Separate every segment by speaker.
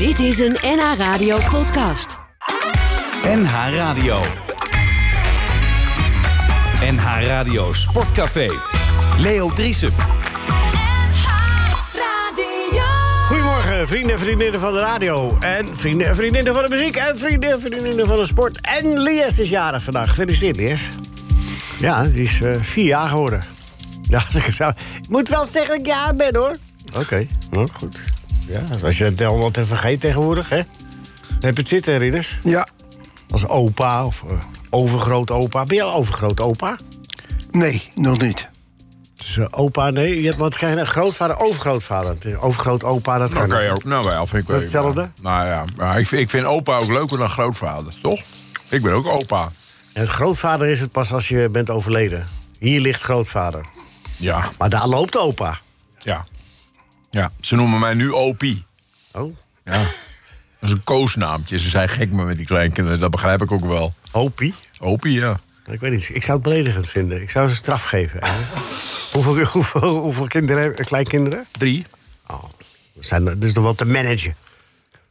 Speaker 1: Dit is een NH Radio podcast.
Speaker 2: NH Radio. NH Radio Sportcafé. Leo Driesen.
Speaker 3: Goedemorgen, vrienden en vriendinnen van de radio. En vrienden en vriendinnen van de muziek. En vrienden en vriendinnen van de sport. En Lies is jarig vandaag. Gefeliciteerd, Lies. Ja, die is eh, vier jaar geworden. Ja, als ik het zou... Ik moet wel zeggen dat ik jaar ben, hoor. Oké, nou, goed. Ja, als je het helemaal te vergeet tegenwoordig, hè? Dan heb je het zitten, Rinus.
Speaker 4: Ja,
Speaker 3: Als opa of uh, overgroot opa. Ben je al overgroot opa?
Speaker 4: nee, nog niet.
Speaker 3: Dus eh, opa, nee. Je hebt wat geen grootvader, overgrootvader. Het is Overgroot opa, dat kan
Speaker 5: Oké,
Speaker 3: niet.
Speaker 5: ook. Nou, wel, vind ik
Speaker 3: Dat is hetzelfde?
Speaker 5: Nou ja, maar ik, vind- ik vind opa ook leuker dan grootvader, toch? Ik ben ook opa.
Speaker 3: En grootvader is het pas als je bent overleden. Hier ligt grootvader.
Speaker 5: Ja,
Speaker 3: Maar daar loopt opa.
Speaker 5: ja. Ja, ze noemen mij nu opie.
Speaker 3: Oh,
Speaker 5: Ja. Dat is een koosnaamtje. Ze zijn gek met die kleinkinderen, dat begrijp ik ook wel.
Speaker 3: opie?
Speaker 5: Opie, ja.
Speaker 3: Ik weet niet, ik zou het beledigend vinden. Ik zou ze straf geven. hoeveel, hoeveel, hoeveel kinderen, kleinkinderen?
Speaker 5: Drie?
Speaker 3: Oh, dat zijn, dat is toch wel te managen.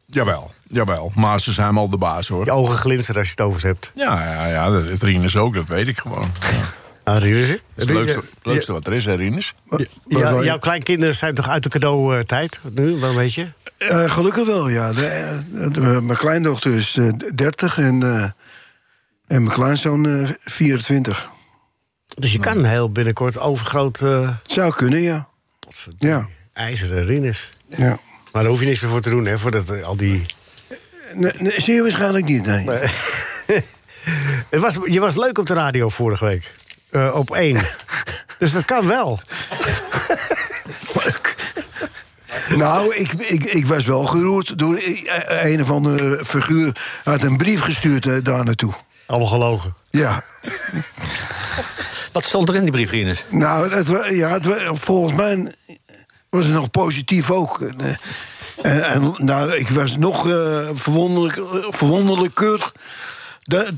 Speaker 5: Jawel, jawel. Maar ze zijn wel de baas, hoor.
Speaker 3: Je ogen glinsteren als je het over ze hebt.
Speaker 5: Ja, ja, ja. dat- Het Rinus ook, dat weet ik gewoon. Ja.
Speaker 3: Ah, Rinus,
Speaker 5: is het leukste, wat er is, hè, Rinus?
Speaker 3: Ja,
Speaker 4: je-
Speaker 3: jouw kleinkinderen zijn toch uit de cadeautijd nu, wel een beetje?
Speaker 4: Eh, gelukkig wel, ja. De, eh, de- mijn kleindochter is eh, 30 en, eh, en mijn kleinzoon eh, 24.
Speaker 3: Dus je kan heel binnenkort overgroot... eh
Speaker 4: Het zou kunnen, ja.
Speaker 3: potverdorie,
Speaker 4: Ja.
Speaker 3: ijzeren Rinus.
Speaker 4: ja.
Speaker 3: Maar daar hoef je niks meer voor te doen, hè? Voor dat, eh, al die...
Speaker 4: Nee, nee, zeer waarschijnlijk niet, nee.
Speaker 3: Het was, je was leuk op de radio vorige week. Eh, op één. dus dat kan wel.
Speaker 4: Nou, ik, ik, ik was wel geroerd door eh, een of andere figuur... had een brief gestuurd eh, daar naartoe.
Speaker 3: Allemaal gelogen.
Speaker 4: Ja.
Speaker 6: Wat stond er in die brief, Rinus?
Speaker 4: Nou, het, ja, het, volgens mij was het nog positief ook. En, eh, En, nou, ik was nog eh, verwonderlijk, verwonderlijker...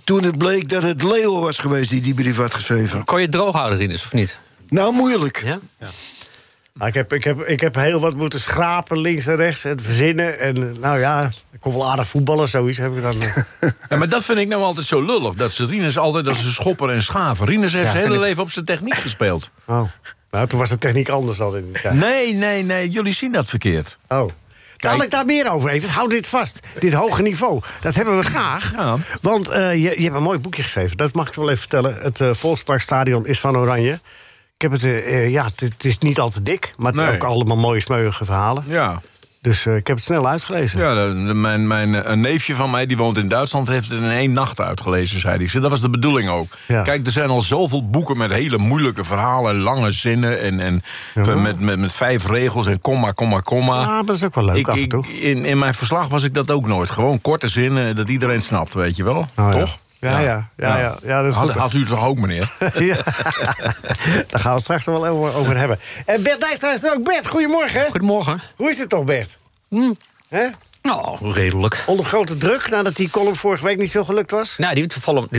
Speaker 4: toen het bleek dat het Leo was geweest die die brief had geschreven.
Speaker 6: Kon je het droog houden, Rinus, of niet?
Speaker 4: Nou, moeilijk.
Speaker 6: Ja?
Speaker 3: Maar ik, heb, ik, heb, ik heb heel wat moeten schrapen links en rechts en verzinnen. En nou ja, ik kon wel aardig voetballen, zoiets heb ik dan. eh.
Speaker 5: Ja, maar dat vind ik nou altijd zo lullig. Dat ze Rinus altijd dat ze schopper en schaven. Rinus heeft
Speaker 3: Ja,
Speaker 5: zijn hele
Speaker 3: ik-
Speaker 5: leven op zijn techniek gespeeld.
Speaker 3: Oh. Nou, toen was de techniek anders dan in die tijd.
Speaker 5: Nee, nee, nee. Jullie zien dat verkeerd.
Speaker 3: Oh. Dadelijk daar meer over even. Hou dit vast. Dit hoge niveau. Dat hebben we graag.
Speaker 5: Ja.
Speaker 3: Want eh, je, je hebt een mooi boekje geschreven. Dat mag ik wel even vertellen. Het eh, Volksparkstadion is van Oranje. Ik heb het, eh, ja, het, het is niet al te dik. Maar het
Speaker 5: Nee.
Speaker 3: ook allemaal mooie smeuïge verhalen.
Speaker 5: Ja.
Speaker 3: Dus eh, ik heb het snel uitgelezen.
Speaker 5: Ja, de- de- mijn, mijn, eh, een neefje van mij, die woont in Duitsland... heeft het in één nacht uitgelezen, zei hij. Dat was de bedoeling ook.
Speaker 3: Ja.
Speaker 5: Kijk, er zijn al zoveel boeken met hele moeilijke verhalen... lange zinnen en, en met, met, met vijf regels en komma, komma, komma.
Speaker 3: Ja, maar dat is ook wel leuk
Speaker 5: ik,
Speaker 3: af en
Speaker 5: ik,
Speaker 3: toe.
Speaker 5: in, in mijn verslag was ik dat ook nooit. Gewoon korte zinnen dat iedereen snapt, weet je wel.
Speaker 3: Oh, ja.
Speaker 5: Toch?
Speaker 3: Ja, ja, ja, ja, ja, dat is
Speaker 5: had,
Speaker 3: goed.
Speaker 5: had u het toch ook, meneer?
Speaker 3: ja. Daar gaan we het straks nog wel even over hebben. En Bert Dijkstra is er ook. Bert, goedemorgen.
Speaker 6: Goedemorgen.
Speaker 3: Hoe is het toch, Bert? Hè?
Speaker 6: Nou, redelijk.
Speaker 3: Onder grote druk nadat die column vorige week niet zo gelukt was?
Speaker 6: Nou, die,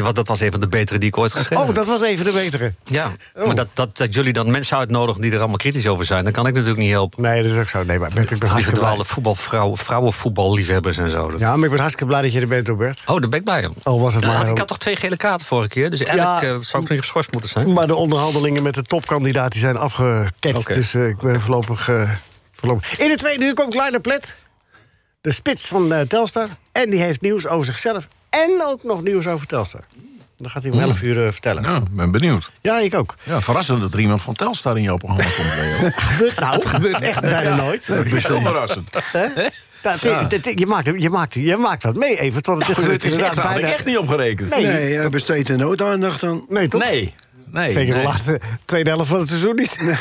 Speaker 6: was- dat was een van de betere die ik ooit geschreven
Speaker 3: Oh, dat was even de betere.
Speaker 6: Ja,
Speaker 3: Oh.
Speaker 6: maar dat, dat, dat jullie dan mensen uitnodigen die er allemaal kritisch over zijn... dan kan ik natuurlijk niet helpen.
Speaker 3: Nee, dat is ook zo. Nee, maar Bert, ik ben
Speaker 6: Die
Speaker 3: blij.
Speaker 6: verdwaalde voetbalvrouwen, vrouwenvoetballiefhebbers en zo. Dat-
Speaker 3: Ja, maar ik ben hartstikke blij dat je er bent, hoor, Bert.
Speaker 6: Oh, daar ben ik bij hem.
Speaker 3: Al was het maar...
Speaker 6: ik had toch twee gele kaarten vorige keer, dus eigenlijk
Speaker 3: Ja.
Speaker 6: eh, zou ik nog geschorst moeten zijn.
Speaker 3: Maar de onderhandelingen met de topkandidaat die zijn afgeketst. Dus eh, ik ben voorlopig, eh, voorlopig... In de tweede uur komt Kleine Plet. De spits van eh, Telstar. En die heeft nieuws over zichzelf. En ook nog nieuws over Telstar. Dat gaat hij om 11 uur eh, vertellen.
Speaker 5: Ja, ik ben benieuwd.
Speaker 3: Ja, ik ook.
Speaker 5: Ja, verrassend dat er iemand van Telstar in jouw programma komt.
Speaker 3: Gebeurt, nou, het gebeurt echt bijna nooit.
Speaker 5: Dat is heel verrassend.
Speaker 3: Nou, je, maakt, je, maakt, je maakt wat mee, even. Want het gebeurt
Speaker 5: Daar
Speaker 3: inderdaad
Speaker 5: had ik
Speaker 3: bijna...
Speaker 5: echt niet op gerekend.
Speaker 3: Nee.
Speaker 4: Nee, hij besteedt er nooit aandacht aan.
Speaker 3: Nee, toch?
Speaker 5: Nee. Nee
Speaker 3: Zeker de laatste tweede helft van het seizoen niet.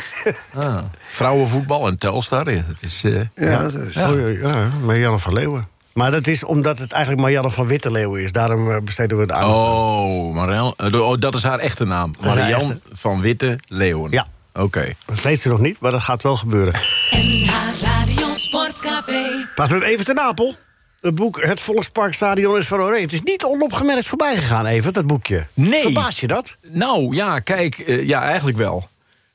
Speaker 5: Ah, vrouwenvoetbal en Telstar. ja, Het is, eh,
Speaker 4: Ja, dat is...
Speaker 3: Oh, ja, Marianne van Leeuwen. Maar dat is omdat het eigenlijk Marianne van Witte Leeuwen is. Daarom eh, besteden we de aandacht.
Speaker 5: Oh, Marianne, eh, oh, dat is haar echte naam. Marianne
Speaker 3: echte.
Speaker 5: van Witte Leeuwen.
Speaker 3: Ja.
Speaker 5: Oké.
Speaker 3: Dat weet ze nog niet, maar dat gaat wel gebeuren.
Speaker 1: NH Radio Sportcafé.
Speaker 3: Laten we het even te Napel. Het boek Het Volksparkstadion is van Oranje. Het is niet onopgemerkt voorbij gegaan, even, dat boekje.
Speaker 5: Nee.
Speaker 3: Verbaas je dat?
Speaker 5: Nou, ja, kijk, eh, ja, eigenlijk wel.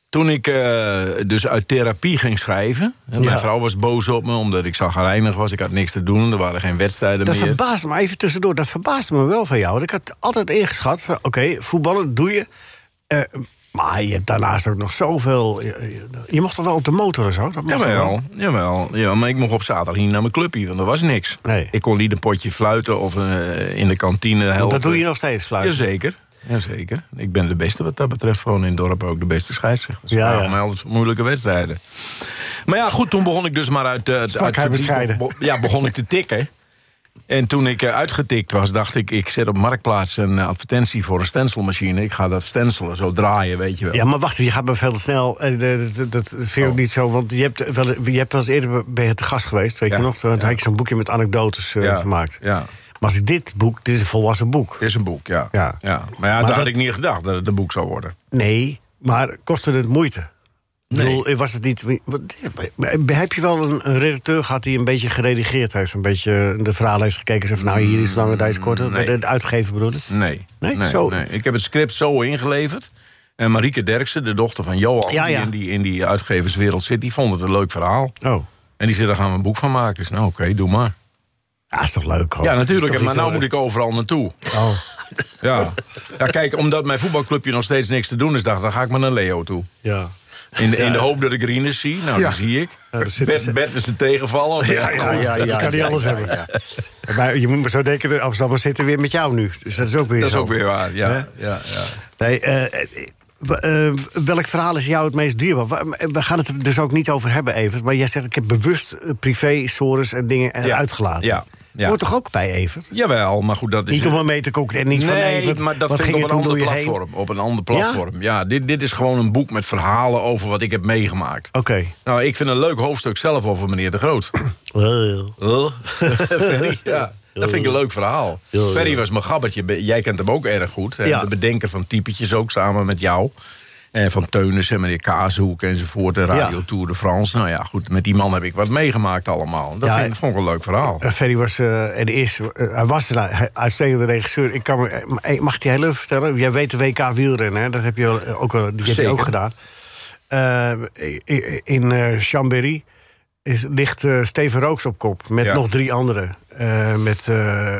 Speaker 5: Toen ik eh, dus uit therapie ging schrijven. En
Speaker 3: Ja.
Speaker 5: Mijn vrouw was boos op me omdat ik zagrijnig was. Ik had niks te doen. Er waren geen wedstrijden
Speaker 3: Dat
Speaker 5: meer.
Speaker 3: verbaast me, even tussendoor, dat verbaasde me wel van jou. Want ik had altijd ingeschat, oké, voetballen doe je. Eh, maar je hebt daarnaast ook nog zoveel... Je, mocht toch wel op de motor en zo? Dat toch wel?
Speaker 5: Jawel, jawel. Ja, maar ik mocht op zaterdag niet naar mijn clubje, want er was niks.
Speaker 3: Nee.
Speaker 5: Ik kon niet een potje fluiten of eh, in de kantine helpen.
Speaker 3: Dat doe je nog steeds, fluiten.
Speaker 5: Jazeker. Jazeker. Ik ben de beste wat dat betreft. Gewoon in het dorp ook de beste scheidsrechter.
Speaker 3: Ja,
Speaker 5: Ja,
Speaker 3: ja.
Speaker 5: Maar altijd moeilijke wedstrijden. Maar ja, goed, toen begon ik dus maar uit... eh, uit verdriet-
Speaker 3: bescheiden.
Speaker 5: be- Ja, begon ik te tikken. En toen ik eh, uitgetikt was, dacht ik... ik zet op Marktplaats een eh, advertentie voor een stencilmachine. Ik ga dat stencelen, zo draaien, weet je wel.
Speaker 3: Ja, maar wacht, je gaat maar veel te snel. Eh, Dat, dat, dat vind je ook
Speaker 5: Oh.
Speaker 3: niet zo, want je hebt wel, je hebt wel eens eerder ben je te gast geweest, weet
Speaker 5: Ja,
Speaker 3: je nog? Toen
Speaker 5: ja.
Speaker 3: had ik zo'n boekje met anekdotes
Speaker 5: Ja,
Speaker 3: gemaakt.
Speaker 5: Ja,
Speaker 3: Maar als ik dit boek, dit is een volwassen boek.
Speaker 5: is een boek, ja.
Speaker 3: Ja.
Speaker 5: ja. Maar ja,
Speaker 3: Maar
Speaker 5: daar had
Speaker 3: dat-
Speaker 5: ik niet gedacht dat het een boek zou worden.
Speaker 3: Nee, maar kostte het moeite? Ik
Speaker 5: Nee.
Speaker 3: bedoel, was het niet. Heb je wel een, een redacteur gehad die een beetje geredigeerd heeft? Een beetje de verhaal heeft gekeken en zei van nou, hier is langer, daar is korter.
Speaker 5: Nee.
Speaker 3: De, uitgever bedoelt het?
Speaker 5: Nee.
Speaker 3: Nee? Zo.
Speaker 5: nee. Ik heb het script zo ingeleverd. En Marieke Derksen, de dochter van Johan,
Speaker 3: Ja, ja.
Speaker 5: die in die, in die uitgeverswereld zit, die vond het een leuk verhaal.
Speaker 3: Oh.
Speaker 5: En die zei, daar gaan we een boek van maken. Ik zei, nou, oké, doe maar.
Speaker 3: Ja, is toch leuk? gewoon.
Speaker 5: Ja, natuurlijk. Maar nou
Speaker 3: eh,
Speaker 5: moet ik overal naartoe.
Speaker 3: Oh.
Speaker 5: Ja. ja, kijk, omdat mijn voetbalclubje nog steeds niks te doen is, dacht, dan ga ik maar naar Leo toe.
Speaker 3: Ja.
Speaker 5: In de, in de hoop dat ik Rinus zie. Nou, die zie ik. Bed, bed is een tegenvaller.
Speaker 3: Ja, ja, ja, kan niet alles hebben. Maar je moet maar zo denken, de Amsterdammers zitten weer met jou nu. Dus dat is ook weer
Speaker 5: Dat is
Speaker 3: zo.
Speaker 5: ook weer waar. Ja, ja, ja.
Speaker 3: Nee, eh, eh, welk verhaal is jou het meest dierbaar? We- gaan het er dus ook niet over hebben, Evert. Maar jij zegt, ik heb bewust eh, privé, stories en dingen eruit gelaten.
Speaker 5: Ja, ja.
Speaker 3: Hoort toch ook bij, Evert?
Speaker 5: Jawel, maar goed, dat is...
Speaker 3: Niet om hem mee te koken en niet van
Speaker 5: nee,
Speaker 3: Evert.
Speaker 5: maar dat vind ik
Speaker 3: ging
Speaker 5: op een ander
Speaker 3: heen?
Speaker 5: platform. Op een ander platform. Ja, dit, dit is gewoon een boek met verhalen over wat ik heb meegemaakt.
Speaker 3: Oké.
Speaker 5: Nou, ik vind een leuk hoofdstuk zelf over meneer De Groot. Ferry, ja. Dat vind ik een leuk verhaal. Ferry was mijn gabbertje. Be- Jij kent hem ook erg goed. hè?
Speaker 3: Ja.
Speaker 5: De bedenker van typetjes ook samen met jou. En van Teunis en meneer Kaashoek enzovoort. En Radio
Speaker 3: Ja.
Speaker 5: Tour de France. Nou ja, goed. Met die man heb ik wat meegemaakt allemaal. Dat
Speaker 3: Ja,
Speaker 5: vind, vond ik een leuk verhaal.
Speaker 3: Uh, Ferry was, eh, en is, eh, hij was een uh, uitstekende regisseur. Ik kan me, eh, mag ik die heel even vertellen? Jij weet de WK wielrennen, hè? dat heb je eh, ook, die heb je ook gedaan. Eh, in eh, Chambéry is, ligt eh, Steven Rooks op kop. Met
Speaker 5: Ja.
Speaker 3: nog drie anderen. Eh, met, eh,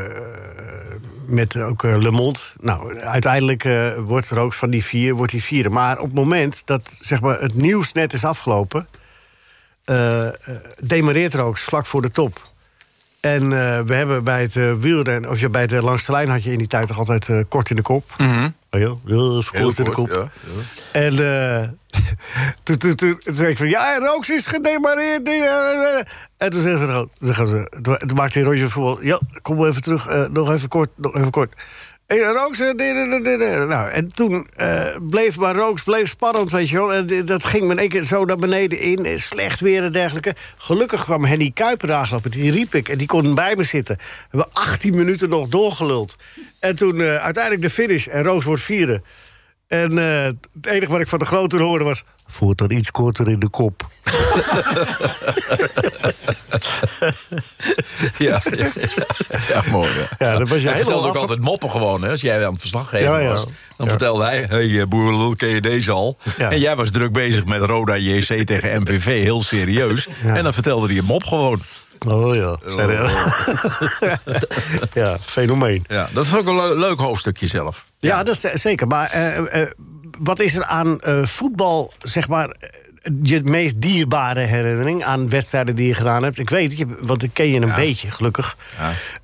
Speaker 3: met ook Le Monde. Nou, uiteindelijk wordt Rooks van die vier, wordt die vierde. Maar op het moment dat zeg maar, het nieuws net is afgelopen... demareert Rooks vlak voor de top. En eh, we hebben bij het uh, wielrennen, of ja, bij het langs de lijn had je in die tijd toch altijd uh, kort in de kop. Oh ja, heel
Speaker 5: Heel
Speaker 3: kort in de
Speaker 5: kort,
Speaker 3: kop.
Speaker 5: ja, ja.
Speaker 3: En toen, toen, toen, toen zei ik van, ja, Rooks is gedemareerd. eh, En toen zei ze, toen, maakte hij Roger voetbal. Ja, kom even terug, nog even kort, nog even kort. Rooks, uh, nou, en toen uh, bleef maar Rooks bleef spannend, weet je wel. En dat ging me in één keer zo naar beneden in, slecht weer en dergelijke. Gelukkig kwam Henny Kuiper aangelopen, die riep ik en die kon bij me zitten. We hebben 18 minuten nog doorgeluld. En toen uiteindelijk de finish en Rooks wordt vierde. En uh, het enige wat ik van de grote hoorde was... voert dan iets korter in de kop.
Speaker 5: ja, ja, ja, mooi. Ja.
Speaker 3: Ja, dat was je
Speaker 5: hij vertelde ook
Speaker 3: af-
Speaker 5: altijd moppen gewoon, hè, als jij aan het verslag geven
Speaker 3: Ja, ja.
Speaker 5: was. Dan vertelde hij, hey, eh, boerenlul, ken je deze al? En jij was druk bezig met Roda JC tegen MVV, heel serieus. En dan vertelde hij een mop gewoon.
Speaker 3: Oh ja, serieus. ja, fenomeen.
Speaker 5: Ja, dat vond ik een leu- leuk hoofdstukje zelf.
Speaker 3: Ja, dat is eh, zeker. Maar eh, eh, wat is er aan voetbal, zeg maar... je meest dierbare herinnering aan wedstrijden die je gedaan hebt? Ik weet het, je- want ik ken je een beetje, gelukkig.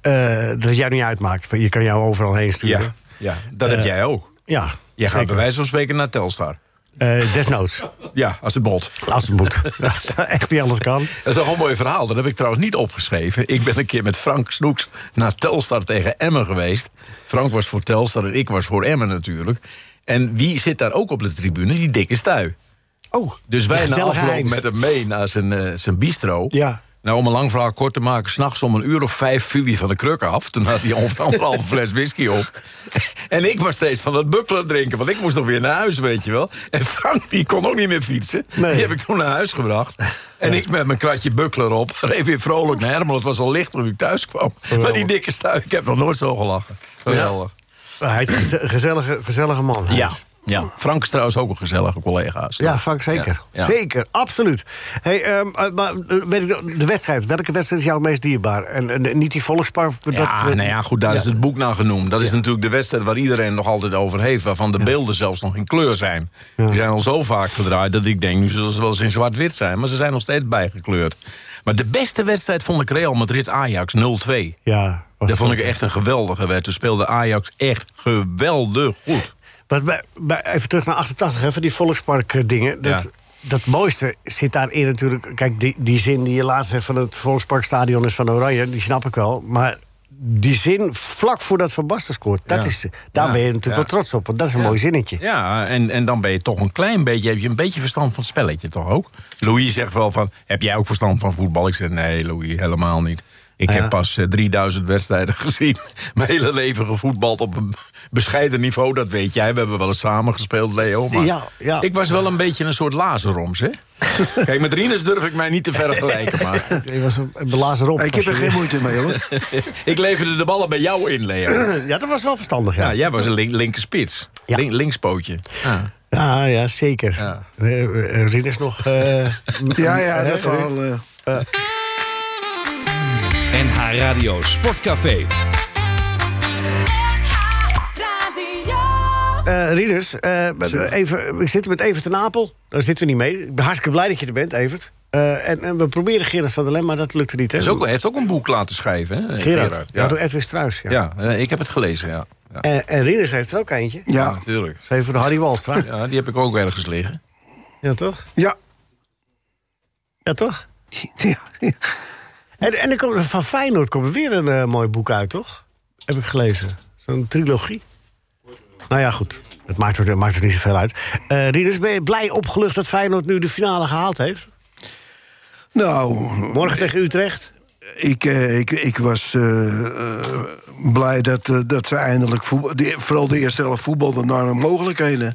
Speaker 5: Ja.
Speaker 3: Dat het jou niet uitmaakt. Je kan jou overal heen sturen.
Speaker 5: ja dat heb jij ook.
Speaker 3: Ja,
Speaker 5: Jij gaat bij wijze van spreken naar Telstar.
Speaker 3: Eh, desnoods.
Speaker 5: Ja, als het bot.
Speaker 3: Als het moet. Als het echt niet anders kan.
Speaker 5: Dat is toch een mooi verhaal. Dat heb ik trouwens niet opgeschreven. Ik ben een keer met Frank Snoeks naar Telstar tegen Emmen geweest. Frank was voor Telstar en ik was voor Emmen natuurlijk. En wie zit daar ook op de tribune? Die dikke stui.
Speaker 3: Oh,
Speaker 5: Dus wij na afloop met hem mee naar zijn, eh, zijn bistro.
Speaker 3: Ja.
Speaker 5: Nou, om een lang verhaal kort te maken, s'nachts om een uur of vijf viel hij van de kruk af. Toen had hij anderhalve fles whisky op. En ik was steeds van dat bukkelen drinken, want ik moest nog weer naar huis, weet je wel. En Frank, die kon ook niet meer fietsen.
Speaker 3: Nee.
Speaker 5: Die heb ik toen naar huis gebracht. En ik met mijn kratje bukkler op, reed weer vrolijk naar Hermel. Het was al licht toen ik thuis kwam. Maar die dikke stuik, ik heb nog nooit zo gelachen. Geweldig.
Speaker 3: Hij is een geze- gezellige, gezellige man.
Speaker 5: Ja, Ja, Frank is trouwens ook een gezellige collega.
Speaker 3: Ja, Frank, zeker.
Speaker 5: Ja.
Speaker 3: Zeker, absoluut. Hey, ehm, eh, maar, eh, weet ik, de wedstrijd, welke wedstrijd is jou het meest dierbaar? En, en niet die Volkspark?
Speaker 5: Ja,
Speaker 3: dat,
Speaker 5: nou ja, goed, daar is het boek naar genoemd. Dat is natuurlijk de wedstrijd waar iedereen nog altijd over heeft... waarvan de beelden zelfs nog in kleur zijn. Die zijn al zo vaak gedraaid dat ik denk... nu zullen ze wel eens in zwart-wit zijn... maar ze zijn nog steeds bijgekleurd. Maar de beste wedstrijd vond ik Real Madrid-Ajax 0-2.
Speaker 3: Ja,
Speaker 5: Dat vond ik echt een geweldige wedstrijd. Toen speelde Ajax echt geweldig goed.
Speaker 3: Maar bij, bij- even terug naar 88, hè, van die Volkspark-dingen. Dat,
Speaker 5: Ja.
Speaker 3: dat mooiste zit daarin natuurlijk... Kijk, die, die zin die je laatst zegt van het Volksparkstadion is van Oranje... die snap ik wel, maar... Die zin vlak voordat Van Basten scoort, dat
Speaker 5: Ja.
Speaker 3: is, daar
Speaker 5: Ja,
Speaker 3: ben je natuurlijk
Speaker 5: ja.
Speaker 3: wel trots op. Want dat is een mooi zinnetje.
Speaker 5: Ja, en, en dan ben je toch een klein beetje... heb je een beetje verstand van het spelletje, toch ook? Louis zegt wel van, heb jij ook verstand van voetbal? Ik zeg, nee, Louis, helemaal niet. Ik
Speaker 3: Ja.
Speaker 5: heb pas eh, 3000 wedstrijden gezien. Mijn hele leven gevoetbald op een bescheiden niveau, dat weet jij. We hebben wel eens samen gespeeld, Leo. Maar
Speaker 3: Ja, ja.
Speaker 5: Ik was wel een beetje een soort lazeroms, hè? Kijk, met Rinus durf ik mij niet te vergelijken, maar...
Speaker 3: Je was een, op.
Speaker 4: Ik heb er geen moeite mee, hoor.
Speaker 5: ik leverde de ballen bij jou in, Leo.
Speaker 3: Ja, dat was wel verstandig, ja.
Speaker 5: Ja, jij was een link, linker spits.
Speaker 3: Ja.
Speaker 5: Link- linkspootje. Ja.
Speaker 3: Ja, ja, zeker.
Speaker 5: Ja.
Speaker 3: Eh, eh, Rinus nog... eh,
Speaker 4: Ja, ja,
Speaker 3: eh,
Speaker 4: dat verhaal... eh,
Speaker 2: NH Radio Sportcafé.
Speaker 1: Radio.
Speaker 3: Eh, Rinus, eh, even, we zitten met Evert ten Apel. Daar zitten we niet mee. Ik ben hartstikke blij dat je er bent, Evert. Eh, en, en we proberen Gerard van der Lem, maar dat lukte niet. Hè?
Speaker 5: Is ook, hij heeft ook een boek laten schrijven, hè?
Speaker 3: Gerard,
Speaker 5: Ja,
Speaker 3: ja. door Edwin Struis. Ja.
Speaker 5: ja eh, ik heb het gelezen, ja. Ja,
Speaker 3: En, en Rinus heeft er ook eentje.
Speaker 4: ja,
Speaker 5: natuurlijk.
Speaker 3: Dat is even voor de Harry Walstra.
Speaker 5: Ja, die heb ik ook ergens liggen.
Speaker 3: ja, toch?
Speaker 4: ja.
Speaker 3: Ja, toch?
Speaker 4: ja.
Speaker 3: En, en er komt, van Feyenoord komt er weer een eh, mooi boek uit, toch? Heb ik gelezen. Zo'n trilogie. Nou ja, goed. Het maakt er, het maakt er niet zoveel uit. Eh Rinus, ben je blij opgelucht dat Feyenoord nu de finale gehaald heeft?
Speaker 4: Nou,
Speaker 3: Morgen tegen Utrecht.
Speaker 4: ik, eh, ik, ik was blij dat, dat ze eindelijk voetbal, vooral de eerste helft voetbalden naar de mogelijkheden.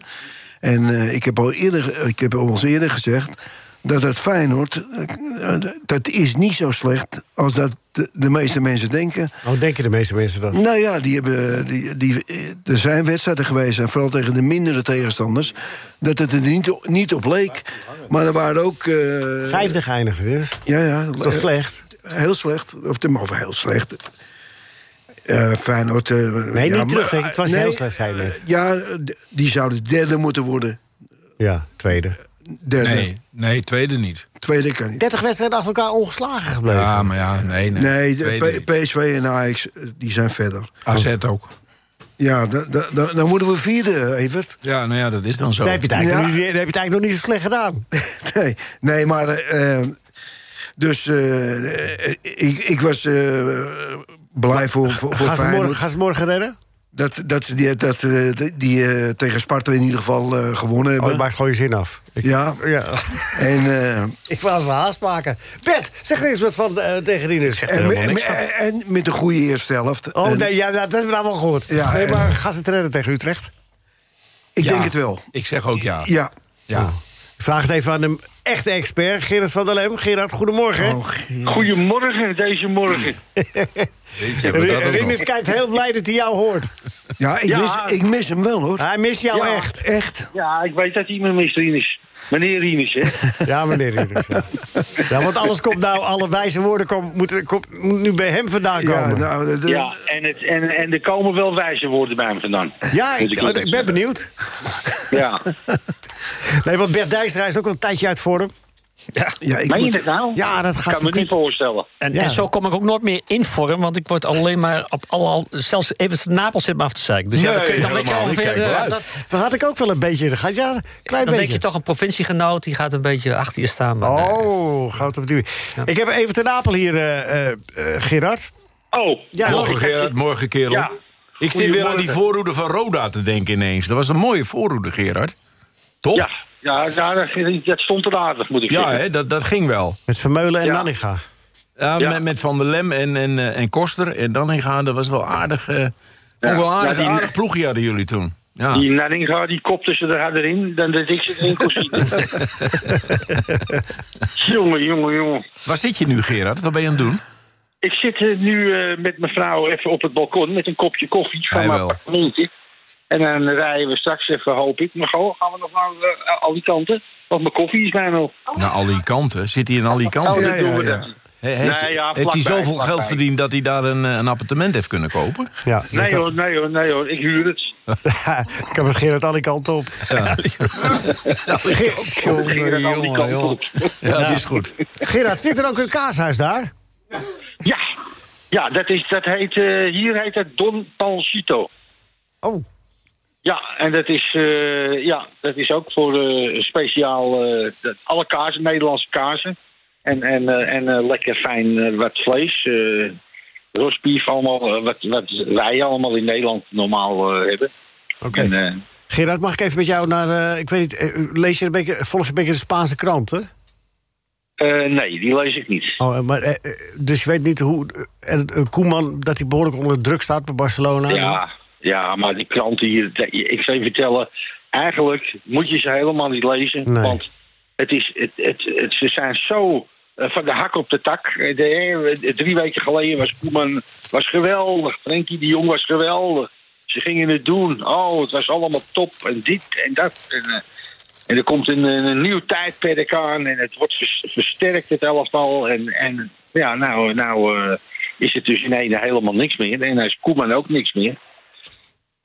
Speaker 4: En ik heb al eerder, ik heb al eens eerder gezegd dat het Feyenoord, dat is niet zo slecht als dat de, de meeste mensen denken.
Speaker 3: Hoe denken de meeste mensen dat?
Speaker 4: Nou ja, die hebben, die, die, er zijn wedstrijden geweest, en vooral tegen de mindere tegenstanders, dat het er niet, op- niet op leek. Maar er waren ook. eh,
Speaker 3: Vijfde geëindigd, Rinus.
Speaker 4: Ja, ja.
Speaker 3: Toch slecht?
Speaker 4: Heel slecht. Of of heel slecht. Eh Feyenoord... eh,
Speaker 3: Nee,
Speaker 4: ja,
Speaker 3: niet terug. Het was
Speaker 4: nee,
Speaker 3: heel slecht, zei je net.
Speaker 4: Ja, die zouden derde moeten worden.
Speaker 3: Ja, tweede.
Speaker 4: Derde.
Speaker 5: Nee, nee, tweede niet.
Speaker 4: Tweede kan niet.
Speaker 3: 30 wedstrijden achter elkaar ongeslagen gebleven.
Speaker 5: Ja, maar ja, nee, nee.
Speaker 4: Nee, de. PSV en Ajax, eh, die zijn verder.
Speaker 5: AZ ook.
Speaker 4: Ja, da- da- da- dan moeten we vierde, Evert.
Speaker 5: Ja, nou ja, dat is dan zo.
Speaker 3: Dan heb, je het eigenlijk
Speaker 4: Ja.
Speaker 3: nog niet, heb je het eigenlijk nog niet zo slecht gedaan.
Speaker 4: nee, nee, maar... eh, eh, dus eh, eh, ik, ik was eh, blij voor, voor, voor
Speaker 3: Gaan ze, morgen,
Speaker 4: Feyenoord.
Speaker 3: gaan ze morgen redden?
Speaker 4: Dat, dat ze die, dat, ze die, die eh, tegen Sparta in ieder geval eh, gewonnen
Speaker 3: Oh,
Speaker 4: hebben.
Speaker 3: het maakt gewoon je zin af. Ik,
Speaker 4: Ja,
Speaker 3: ja.
Speaker 4: en... eh,
Speaker 3: ik wou even haast maken. Bert, zeg er eens wat van eh, tegen Rinus.
Speaker 4: En, en met een goede eerste helft.
Speaker 3: Oh,
Speaker 4: En
Speaker 3: nee, ja, dat hebben we nou wel gehoord.
Speaker 4: Ja,
Speaker 3: nee,
Speaker 4: en-
Speaker 3: maar gaan ze het redden tegen Utrecht?
Speaker 4: Ik
Speaker 5: Ja.
Speaker 4: denk het wel.
Speaker 5: Ik zeg ook ja.
Speaker 4: Ja.
Speaker 5: ja.
Speaker 3: Ik vraag het even aan de echte expert, Gerard van der Lem. Gerard, goedemorgen.
Speaker 4: Oh.
Speaker 7: Goedemorgen, deze morgen.
Speaker 3: Rinus kijkt heel blij dat hij jou hoort.
Speaker 4: Ja, ik,
Speaker 7: Ja.
Speaker 4: Mis, ik mis hem wel hoor.
Speaker 3: Hij mist jou
Speaker 7: Ja.
Speaker 3: echt.
Speaker 4: Echt.
Speaker 7: Ja, ik weet dat hij mijn meester is. Meneer Rinus, hè?
Speaker 3: Ja, meneer Rinus. Ja. ja, want alles komt nou, alle wijze woorden komt, moet, komt, moet nu bij hem vandaan
Speaker 4: Ja,
Speaker 3: komen. Ja,
Speaker 4: nou, de- de-
Speaker 7: Ja, en, het, en, en er komen wel wijze woorden bij hem vandaan.
Speaker 3: ik, ik ben benieuwd.
Speaker 7: Ja.
Speaker 3: Nee, want Bert Dijkstra is ook al een tijdje uit vorm.
Speaker 4: Ja, ik
Speaker 7: Meen je
Speaker 4: moet,
Speaker 7: dat nou?
Speaker 3: Ja, dat
Speaker 7: Ik
Speaker 3: gaat
Speaker 7: kan me niet voorstellen.
Speaker 6: En,
Speaker 3: Ja.
Speaker 6: en zo kom ik ook nooit meer in vorm, want ik word alleen maar op alle. Zelfs even Napels zit me af te zeiken. Dus ja, dan, kun je, dan weet je ongeveer. Eh, dat,
Speaker 3: Dat had ik ook wel een beetje in de gaten. Ja, een klein
Speaker 6: dan denk je toch een provinciegenoot die gaat een beetje achter je staan. Maar, nee.
Speaker 3: Oh, goud op duur. Ik heb even ten Apel hier, eh, eh, Gerard.
Speaker 7: Oh,
Speaker 3: Ja,
Speaker 5: Morgen, Gerard, morgen, kerel.
Speaker 7: Ja.
Speaker 5: Ik zit weer aan die voorhoede van Roda te denken ineens. Dat was een mooie voorhoede, Gerard. Toch?
Speaker 7: ja. Ja, ja dat, dat stond er aardig, moet ik
Speaker 5: Ja,
Speaker 7: zeggen.
Speaker 5: hè, dat, dat ging wel.
Speaker 3: Met Vermeulen en
Speaker 7: Ja.
Speaker 3: Nanninga.
Speaker 5: Ja,
Speaker 7: Ja.
Speaker 5: Met, met Van der Lem en, en, eh, en Koster en Danninga, dat was wel aardig. eh vond ik wel
Speaker 7: Ja,
Speaker 5: aardig,
Speaker 7: die-
Speaker 5: aardig ploegje hadden jullie toen. Ja.
Speaker 7: Die Nanninga, die kopte ze er erin, dan dat ik ze erin kon jongen, jongen, jongen.
Speaker 5: Waar zit je nu, Gerard? Wat ben je aan het doen?
Speaker 7: Ik zit eh, nu eh, met mijn vrouw even op het balkon met een kopje koffie van
Speaker 5: Hij
Speaker 7: mijn appartementje. En dan rijden we straks even, hoop ik, maar gewoon gaan we nog naar uh, Alicante. Want mijn koffie is bijna op.
Speaker 5: Naar Alicante? Zit hij in Alicante?
Speaker 7: Oh,
Speaker 4: Ja,
Speaker 7: dat doen we
Speaker 4: ja, ja.
Speaker 7: dat.
Speaker 5: He- heeft
Speaker 7: Nee, ja,
Speaker 5: heeft hij zoveel
Speaker 7: vlakbij.
Speaker 5: geld verdiend dat hij daar een, eh, een appartement heeft kunnen kopen?
Speaker 3: Ja,
Speaker 7: Nee hoor, nee hoor, nee hoor, ik huur het.
Speaker 3: ik heb het Gerard alle kanten op.
Speaker 7: Jongen,
Speaker 5: jongen, jongen. Ja, die is goed.
Speaker 3: Gerard, zit er ook een kaashuis daar?
Speaker 7: Ja, ja dat, is, dat heet, eh, hier heet het Don Pancito.
Speaker 3: Oh,
Speaker 7: Ja, en dat is, eh, ja, dat is ook voor eh, speciaal eh, alle kazen, Nederlandse kazen. En, en, en lekker fijn wat vlees. rosbief, allemaal wat, wat wij allemaal in Nederland normaal hebben.
Speaker 3: oké.
Speaker 7: Eh,
Speaker 3: Gerard, mag ik even met jou naar... ik weet niet, lees je een beetje, volg je een beetje de Spaanse kranten?
Speaker 7: eh, nee, die lees ik niet.
Speaker 3: Oh, maar, dus je weet niet hoe... en, eh, Koeman, dat hij behoorlijk onder druk staat bij Barcelona?
Speaker 7: Ja, ja, maar die kranten hier, ik zou je vertellen, eigenlijk moet je ze helemaal niet lezen.
Speaker 3: Nee.
Speaker 7: Want het is, het, het, het- ze zijn zo eh, van de hak op de tak. Eh, De, eh, drie weken geleden was Koeman was geweldig. Frenkie de Jong was geweldig. Ze gingen het doen. Oh, het was allemaal top en dit en dat. En, en er komt een, een nieuw tijdperk aan en het wordt vers- versterkt, het elftal. En, en ja, nou, nou is het dus in ene helemaal niks meer. En hij is Koeman ook niks meer.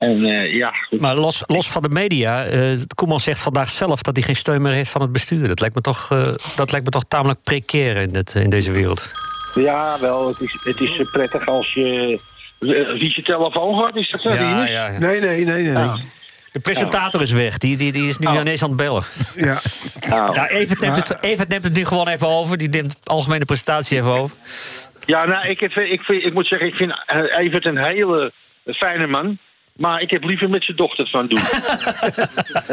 Speaker 7: En eh, ja, goed.
Speaker 6: Maar los, los van de media, eh Koeman zegt vandaag zelf dat hij geen steun meer heeft van het bestuur. Dat lijkt me toch, eh, dat lijkt me toch tamelijk precair in, het, in deze wereld.
Speaker 7: ja, wel, het is, het is prettig als je... Wie zijn telefoon gaat, is dat zo? Rinus?
Speaker 6: ja.
Speaker 4: Nee, nee, nee, nee. nee.
Speaker 6: De presentator is weg, die, die, die is nu
Speaker 7: Oh.
Speaker 6: ineens aan het bellen.
Speaker 4: Ja.
Speaker 7: Nou,
Speaker 6: Ja, Evert neemt, het, Evert neemt het nu gewoon even over. Die neemt de algemene presentatie even over.
Speaker 7: Ja, nou, ik, heb, ik, vind, ik moet zeggen, ik vind eh, Evert een hele fijne man. Maar ik heb liever met zijn dochter van doen.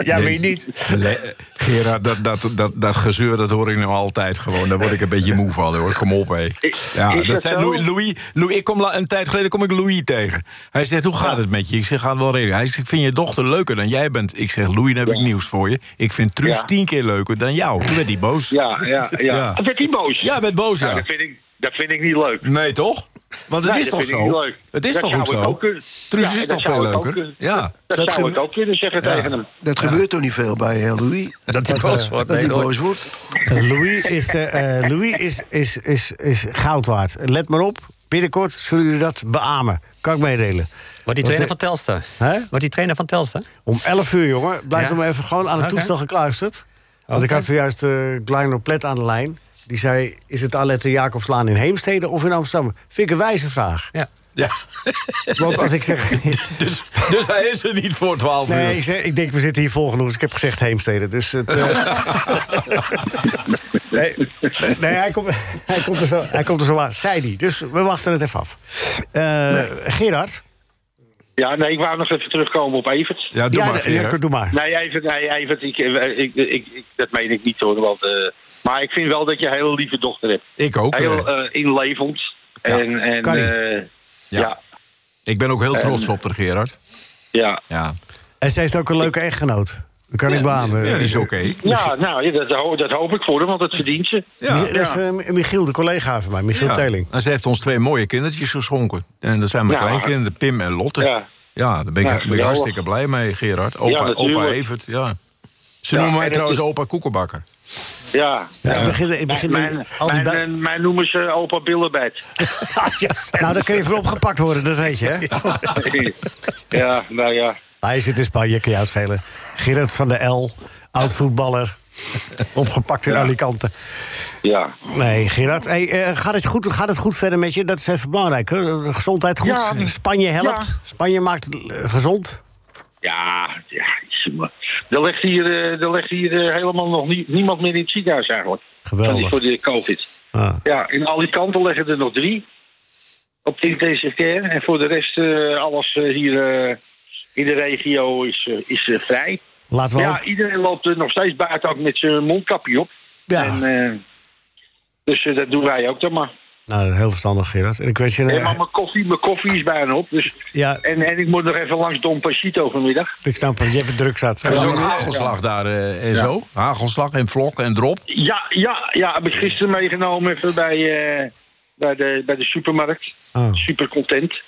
Speaker 6: Ja, weet je niet.
Speaker 5: Le- Gerard, dat, dat, dat, dat gezeur dat hoor ik nou altijd gewoon. Daar word ik een beetje moe van hoor. Kom op hé. Ja, dat
Speaker 7: dat
Speaker 5: zei? Louis, Louis, Louis, ik kom een tijd geleden kom ik Louis tegen. Hij zegt, hoe gaat het met je? Ik zeg, gaat wel redelijk. Hij zegt, ik vind je dochter leuker dan jij bent. Ik zeg, Louis, dan heb ik nieuws voor je. Ik vind Truus
Speaker 7: Ja.
Speaker 5: tien keer leuker dan jou. Toen werd hij boos.
Speaker 7: Ja, ja, ja.
Speaker 5: Ja.
Speaker 7: Werd hij boos?
Speaker 5: Ja, bent boos, ja.
Speaker 7: dat, vind ik, dat vind ik niet leuk.
Speaker 5: Nee, toch? Want het
Speaker 7: Nee,
Speaker 5: is toch zo?
Speaker 7: leuk.
Speaker 5: Het is
Speaker 7: Dat
Speaker 5: toch ook zo?
Speaker 7: ook kunnen-
Speaker 5: Truus
Speaker 7: Ja,
Speaker 5: is
Speaker 7: dat
Speaker 5: toch veel
Speaker 7: ook
Speaker 5: leuker?
Speaker 7: kunnen-
Speaker 5: Ja.
Speaker 7: Dat,
Speaker 4: Dat
Speaker 7: zou ik ook kunnen zeggen tegen hem.
Speaker 4: Dat gebeurt toch niet veel bij eh, Louis?
Speaker 6: Dat hij boos wordt.
Speaker 4: Dat hij
Speaker 6: nooit.
Speaker 4: boos wordt?
Speaker 3: Eh, Louis, is, eh, eh, Louis is, is, is, is goud waard. Let maar op, binnenkort zullen jullie dat beamen. Kan ik meedelen.
Speaker 6: Wordt die trainer van Telstar?
Speaker 3: Hè?
Speaker 6: Wordt die trainer van Telstar?
Speaker 3: Om 11 uur, jongen. Blijf
Speaker 6: Ja.
Speaker 3: dan maar even gewoon aan het toestel gekluisterd. Want ik had zojuist uh, Gleino Plet aan de lijn. Die zei, is het Alette Jacobslaan in Heemstede of in Amsterdam? Vind ik een wijze vraag.
Speaker 6: Ja.
Speaker 5: ja.
Speaker 3: Want als ik zeg...
Speaker 5: Dus, dus hij is er niet voor 12 uur.
Speaker 3: Nee, ik, zeg, ik denk, we zitten hier vol genoeg. Dus ik heb gezegd Heemstede. Dus het... eh, nee, nee hij, komt, hij, komt er zo, hij komt er zo aan, zei hij. Dus we wachten het even af. Eh, Gerard?
Speaker 7: Ja, nee, ik wou nog even terugkomen op Evert.
Speaker 5: Ja, doe
Speaker 3: ja,
Speaker 5: maar,
Speaker 3: de- ja,
Speaker 5: Gerard.
Speaker 3: doe maar.
Speaker 7: Nee, Evert, nee, Evert ik, eh, ik, ik, ik, dat meen ik niet hoor. Want, eh, maar ik vind wel dat je een hele lieve dochter hebt.
Speaker 5: Ik ook.
Speaker 7: Heel
Speaker 5: eh.
Speaker 7: inlevend. En, en,
Speaker 3: kan
Speaker 7: eh,
Speaker 5: Ja.
Speaker 7: ja.
Speaker 5: Ik ben ook heel trots op haar, Gerard.
Speaker 7: Ja,
Speaker 5: Ja,
Speaker 3: En ze heeft ook een leuke echtgenoot. Dat kan ik beamen.
Speaker 5: ja die is oké.
Speaker 7: ja nou, dat, ho- dat hoop ik voor hem, want dat verdient ze.
Speaker 5: Ja.
Speaker 3: Dat is eh, Michiel, de collega van mij, Michiel
Speaker 5: Ja.
Speaker 3: Teling.
Speaker 5: En ze heeft ons twee mooie kindertjes geschonken. En dat zijn mijn
Speaker 7: Ja.
Speaker 5: kleinkinderen, Pim en Lotte.
Speaker 7: Ja.
Speaker 5: Ja, daar ben ik, ben ik hartstikke blij mee, Gerard. Opa, opa Evert, ja. Ze
Speaker 7: Ja,
Speaker 5: noemen
Speaker 7: en
Speaker 5: mij trouwens
Speaker 7: is-
Speaker 5: opa Koekenbakker.
Speaker 7: Ja.
Speaker 3: Ja, ik begin, ik begin
Speaker 7: Mijn, mijn,
Speaker 3: al die
Speaker 7: mijn,
Speaker 3: du-
Speaker 7: mijn noemen ze opa Billebeit.
Speaker 3: Nou, dan kun je voor opgepakt worden, dat weet je, hè?
Speaker 7: ja, nou ja.
Speaker 3: Hij zit in Spanje, kan jou schelen. Gerard van der L, oud-voetballer. Opgepakt in Alicante.
Speaker 7: Ja.
Speaker 3: Nee, Gerard, hey, eh, gaat, het goed, gaat het goed verder met je? Dat is even belangrijk, hè? Gezondheid goed.
Speaker 7: Ja.
Speaker 3: Spanje helpt.
Speaker 7: Ja.
Speaker 3: Spanje maakt eh, gezond.
Speaker 7: Ja, ja. Er ligt hier, eh, er ligt hier helemaal nog nie- niemand meer in het ziekenhuis eigenlijk.
Speaker 3: Geweldig.
Speaker 7: Voor de COVID.
Speaker 3: Ah.
Speaker 7: Ja, in Alicante liggen er nog drie. Op de intensive care. En voor de rest, alles hier eh, in de regio is, eh, is eh, vrij.
Speaker 3: Laten we
Speaker 7: Ja, iedereen loopt er nog steeds buiten ook met zijn mondkapje op.
Speaker 3: Ja.
Speaker 7: En, eh, dus dat doen wij ook dan maar.
Speaker 3: Nou, heel verstandig, Gerard. En ik weet je...
Speaker 7: Hey,
Speaker 3: eh,
Speaker 7: maar mijn koffie, mijn koffie is bijna op. Dus,
Speaker 3: ja,
Speaker 7: en, en ik moet nog even langs Don Pachito vanmiddag.
Speaker 3: ik snap het. Je hebt het druk zat.
Speaker 5: Er is ook hagelslag daar eh, en zo. Hagelslag en vlok en drop.
Speaker 7: Ja, ja, ja, heb ik gisteren meegenomen even bij, eh, bij, de, bij de supermarkt.
Speaker 3: Ah.
Speaker 7: Super content.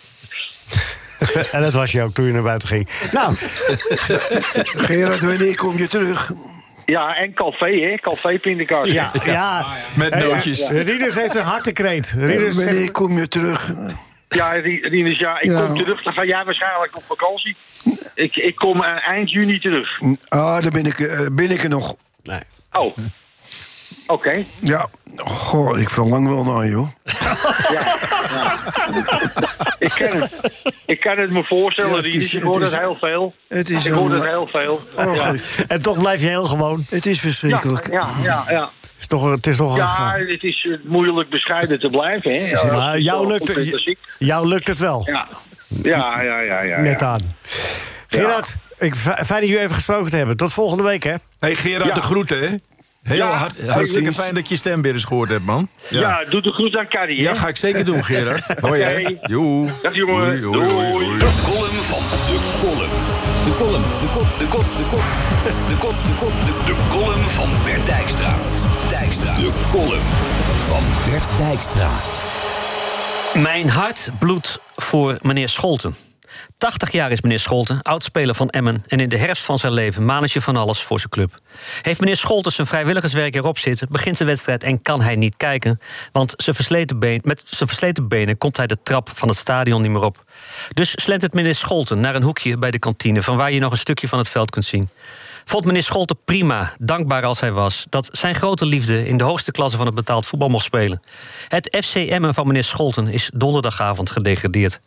Speaker 3: en dat was je ook toen je naar buiten ging. Nou,
Speaker 4: Gerard, wanneer kom je terug?
Speaker 7: Ja, en café, hè? Café pindakaas.
Speaker 3: ja, ja.
Speaker 5: Met
Speaker 3: Eh,
Speaker 5: nootjes.
Speaker 3: eh, Rinus heeft een hartekreet. Rinus
Speaker 4: wanneer
Speaker 3: zegt-
Speaker 4: kom je terug?
Speaker 7: Ja, Ri- Rinus, ja, ik
Speaker 4: Ja.
Speaker 7: kom terug. Dan ga jij waarschijnlijk op vakantie. Ik, ik kom eh, eind juni terug.
Speaker 4: Ah, daar ben ik, eh, ben ik er nog.
Speaker 3: Nee.
Speaker 7: Oh. Oké.
Speaker 4: Ja, goh, ik verlang wel naar je, hoor.
Speaker 7: Ik kan het. Ik kan het me voorstellen,
Speaker 4: Ja, het is-
Speaker 7: Rinus. Ik
Speaker 4: het
Speaker 7: hoor
Speaker 4: is-
Speaker 7: het heel veel.
Speaker 4: Het is
Speaker 7: Ik hoor
Speaker 4: een-
Speaker 7: het heel veel.
Speaker 4: Oh,
Speaker 7: Ja.
Speaker 3: En toch blijf je heel gewoon.
Speaker 4: Het is
Speaker 7: Ja,
Speaker 4: verschrikkelijk.
Speaker 7: ja, ja, ja.
Speaker 3: Het is toch, het is toch
Speaker 7: Ja,
Speaker 3: een-
Speaker 7: het is eh, moeilijk bescheiden te blijven, hè? Ja,
Speaker 3: jou lukt, jou lukt het wel.
Speaker 7: Ja, ja, ja, ja. ja,
Speaker 3: Net
Speaker 7: ja.
Speaker 3: aan. Gerard, ik, fijn dat jullie even gesproken te hebben. Tot volgende week, hè?
Speaker 5: Hey Gerard,
Speaker 7: Ja.
Speaker 5: de groeten, hè? Heel
Speaker 7: Ja,
Speaker 5: hartstikke
Speaker 4: precies.
Speaker 5: fijn dat je stem weer eens gehoord hebt, man.
Speaker 7: Ja. doe de groet aan Carrie, hè?
Speaker 5: Ja, ga ik zeker doen, Gerard. Hoi, hè? Joe.
Speaker 7: Dag, jongen. Doei.
Speaker 2: De column van de column. De column, de kop, de kop, de kop. De kop, de kop, de, de column van Bert Dijkstra. Dijkstra. De column van Bert Dijkstra.
Speaker 6: Mijn hart bloedt voor meneer Scholten. 80 jaar is meneer Scholten, oudspeler van Emmen... en in de herfst van zijn leven manage van alles voor zijn club. Heeft meneer Scholten zijn vrijwilligerswerk erop zitten... begint de wedstrijd en kan hij niet kijken... want zijn versleten been, met zijn versleten benen komt hij de trap van het stadion niet meer op. Dus slentert meneer Scholten naar een hoekje bij de kantine... van waar je nog een stukje van het veld kunt zien. Vond meneer Scholten prima, dankbaar als hij was... dat zijn grote liefde in de hoogste klasse van het betaald voetbal mocht spelen. Het FC Emmen van meneer Scholten is donderdagavond gedegradeerd.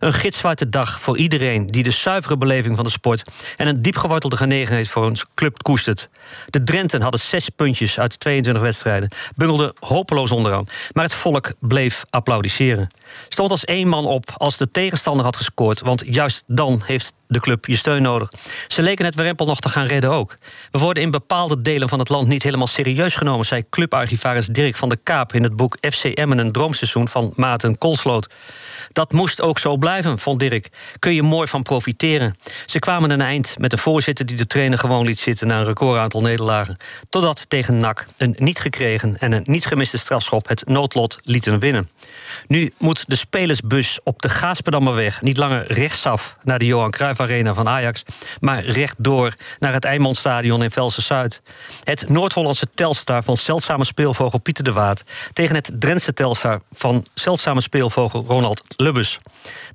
Speaker 6: Een gitzwarte dag voor iedereen die de zuivere beleving van de sport... en een diepgewortelde genegenheid voor een club koestert. De Drenten hadden zes puntjes uit 22 wedstrijden... bungelden hopeloos onderaan, maar het volk bleef applaudisseren. Stond als één man op als de tegenstander had gescoord... want juist dan heeft de club je steun nodig. Ze leken het Werempel nog te gaan redden ook. We worden in bepaalde delen van het land niet helemaal serieus genomen... zei clubarchivaris Dirk van der Kaap in het boek FC Emmen... een droomseizoen van Maarten Koolsloot. Dat moest ook zo blijven, vond Dirk. Kun je mooi van profiteren. Ze kwamen een eind met een voorzitter die de trainer gewoon liet zitten... na een recordaantal nederlagen. Totdat tegen NAC een niet gekregen en een niet gemiste strafschop... het noodlot lieten winnen. Nu moet de spelersbus op de Gaasperdammerweg... niet langer rechtsaf naar de Johan Cruijff Arena van Ajax... maar rechtdoor naar het Eimondstadion in Velsen-Zuid. Het Noord-Hollandse Telstar van zeldzame speelvogel Pieter de Waard... tegen het Drentse Telstar van zeldzame speelvogel Ronald Lubbers.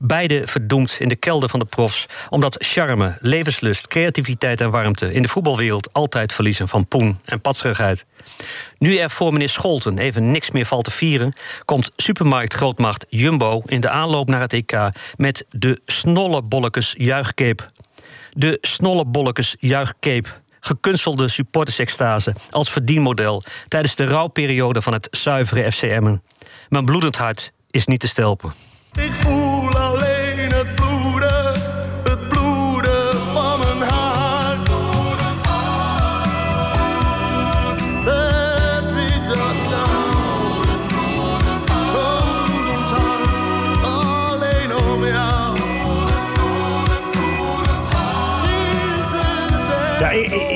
Speaker 6: Beide verdoemd in de kelder van de profs... omdat charme, levenslust, creativiteit en warmte... in de voetbalwereld altijd verliezen van poen en patserigheid. Nu er voor meneer Scholten even niks meer valt te vieren... komt supermarktgrootmacht Jumbo in de aanloop naar het EK... met de Snollebollekes juichcape. De Snollebollekes juichcape. Gekunstelde supportersextase als verdienmodel... tijdens de rouwperiode van het zuivere FCM'en. Mijn bloedend hart is niet te stelpen.
Speaker 8: Ik voel alleen het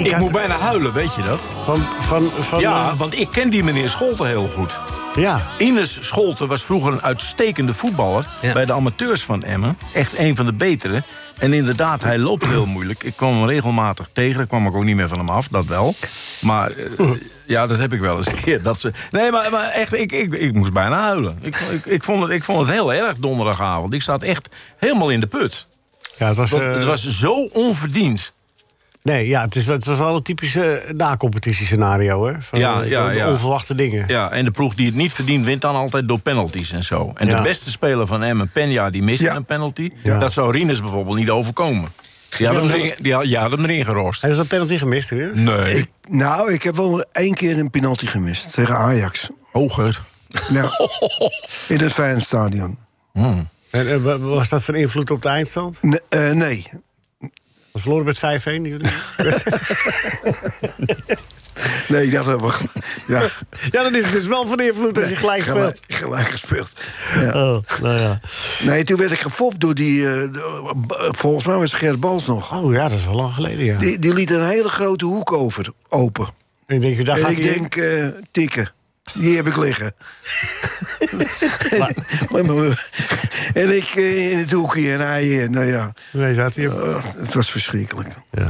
Speaker 3: ik, had-
Speaker 5: moet bijna huilen, weet je dat?
Speaker 3: van, van, van,
Speaker 5: Ja,
Speaker 3: eh,
Speaker 5: want ik ken die meneer Scholten heel goed.
Speaker 3: ja.
Speaker 5: Ines Scholten was vroeger een uitstekende voetballer...
Speaker 6: Ja.
Speaker 5: bij de amateurs van Emmen. Echt een van de betere. En inderdaad, hij loopt heel moeilijk. Ik kwam hem regelmatig tegen. Daar kwam ik ook niet meer van hem af, dat wel. Maar eh, ja, dat heb ik wel eens een keer. Dat ze... Nee, maar, maar echt, ik, ik, ik moest bijna huilen. Ik, ik, ik, vond het, ik vond het heel erg donderdagavond. Ik zat echt helemaal in de put.
Speaker 3: ja, het was,
Speaker 5: Want
Speaker 3: eh,
Speaker 5: het was zo onverdiend.
Speaker 3: Nee, ja, het, is, het was wel een typische na-competitiescenario, hè? Van,
Speaker 5: Ja,
Speaker 3: eh,
Speaker 5: ja,
Speaker 3: van
Speaker 5: ja.
Speaker 3: Onverwachte dingen.
Speaker 5: Ja, en de ploeg die het niet verdient, wint dan altijd door penalties en zo. En
Speaker 3: Ja.
Speaker 5: de beste speler van Emmen, Penja, die miste
Speaker 4: Ja.
Speaker 5: een penalty.
Speaker 3: Ja.
Speaker 5: Dat zou Rinus bijvoorbeeld niet overkomen. Die had, hem, erin, die had, die had hem erin gerost.
Speaker 3: Hij is een penalty gemist, hè?
Speaker 5: Nee,
Speaker 4: Ik, nou, ik heb wel één keer een penalty gemist tegen Ajax.
Speaker 5: hoger.
Speaker 4: Ja, in het Feyenoordstadion.
Speaker 3: En, eh, wa- was dat van invloed op de eindstand?
Speaker 4: Nee, eh, nee.
Speaker 3: Was verloren met 5-1, jullie?
Speaker 4: Nee, dat hebben we. Ja,
Speaker 3: ja, dan is het dus wel van invloed als je gelijk speelt.
Speaker 4: gelijk, gelijk gespeeld. Ja.
Speaker 3: Oh, nou ja.
Speaker 4: Nee, toen werd ik gefopt door die. b- volgens mij was Gert Bals nog.
Speaker 3: Oh ja, dat is wel lang geleden, ja.
Speaker 4: Die, die liet een hele grote hoek over, open.
Speaker 3: Ik denk, daar
Speaker 4: en
Speaker 3: gaat
Speaker 4: ik denk, eh, tikken. Die heb ik liggen. maar, maar, En ik eh, in het hoekje en hij, nou ja,
Speaker 3: Nee, zat hij op.
Speaker 4: eh, het was verschrikkelijk.
Speaker 3: Ja.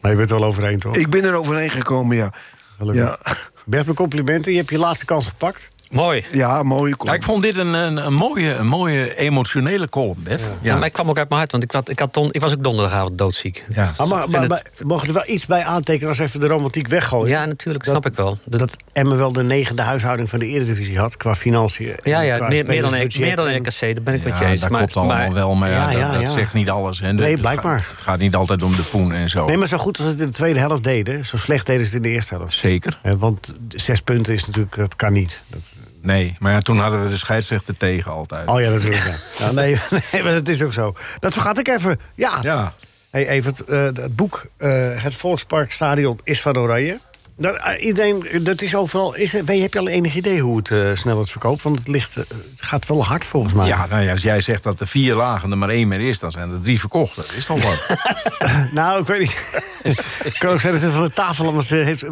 Speaker 3: Maar je bent er wel overheen, toch?
Speaker 4: Ik ben er overheen gekomen, ja.
Speaker 3: Gelukkig.
Speaker 4: Ja,
Speaker 3: Bert, mijn complimenten. Je hebt je laatste kans gepakt.
Speaker 6: Mooi.
Speaker 4: ja mooie
Speaker 5: Ja,
Speaker 4: kop.
Speaker 5: ik vond dit een, een, een mooie, een mooie emotionele column, Bert. Ja.
Speaker 6: Ja. maar ik kwam ook uit mijn hart, want ik, had, ik, had don- ik was ook donderdagavond doodziek.
Speaker 5: Ja.
Speaker 3: Ah, maar, maar,
Speaker 6: het-
Speaker 3: maar mogen er wel iets bij aantekenen als we even de romantiek weggooien.
Speaker 6: Ja, natuurlijk,
Speaker 3: Dat-
Speaker 6: snap ik wel. Dat,
Speaker 3: Dat Emmen wel de negende huishouding van de Eredivisie had qua financiën.
Speaker 6: ja, ja
Speaker 3: qua
Speaker 6: meer, meer, dan, meer dan RKC, daar ben ik met je eens.
Speaker 5: dat
Speaker 6: maar,
Speaker 5: klopt allemaal
Speaker 6: maar-
Speaker 5: wel, maar ja,
Speaker 3: Ja, ja,
Speaker 5: dat, zegt niet alles. Hè.
Speaker 3: Nee,
Speaker 5: Het
Speaker 3: blijkbaar.
Speaker 5: gaat- Het gaat niet altijd om de poen en zo.
Speaker 3: Nee, maar zo goed als ze het in de tweede helft deden, zo slecht deden ze het in de eerste helft.
Speaker 5: Zeker.
Speaker 3: Want zes punten is natuurlijk, dat kan niet. Dat,
Speaker 5: Nee, maar ja, toen hadden we de scheidsrechter tegen altijd.
Speaker 3: oh ja, natuurlijk. Ja. Ja, nee, nee, maar dat is ook zo. Dat vergat ik even. Ja.
Speaker 5: Ja,
Speaker 3: Hey, Evert, eh, het boek eh, Het Volksparkstadion is van Oranje. Dat, eh, iedereen, dat is overal. Is, er- heb je al enig idee hoe het eh, snel het verkoopt? Want het, ligt, eh, het gaat wel hard volgens mij.
Speaker 5: ja, nou ja, als jij zegt dat er vier lagen er maar één meer is... dan zijn er drie verkocht. Dat is toch wat?
Speaker 3: Nou, ik weet niet. Het kan ook zijn dat ze van de tafel, af- heeft,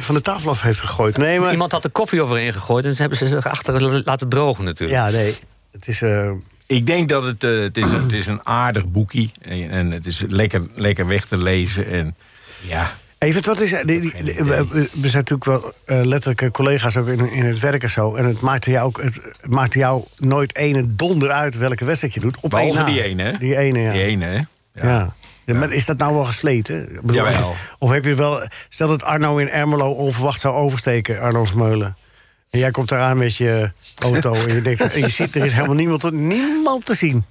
Speaker 3: van de tafel af heeft gegooid. Nee, maar.
Speaker 6: Iemand had de koffie overheen gegooid en ze hebben ze zich achter laten drogen natuurlijk.
Speaker 3: Ja, nee. Het is. eh,
Speaker 5: Ik denk dat het, het, is, het is een aardig boekje. En, en het is lekker, lekker weg te lezen. En ja,
Speaker 3: Evert, wat is. we, zijn natuurlijk wel eh, letterlijk eh, collega's ook in, in het werk en zo. En het maakte jou, ook, het, maakte jou nooit ene donder uit welke wedstrijd je doet. Op
Speaker 5: behalve
Speaker 3: één
Speaker 5: die ene, hè?
Speaker 3: Die ene, ja.
Speaker 5: Die ene, hè?
Speaker 3: Ja. Ja, maar is dat nou wel gesleten? Bedoel,
Speaker 5: Jawel.
Speaker 3: Of heb je wel... Stel dat Arno in Ermelo onverwacht zou oversteken, Arno Smeulen. En jij komt eraan met je auto en je denkt... en je ziet, er is helemaal niemand, niemand te zien.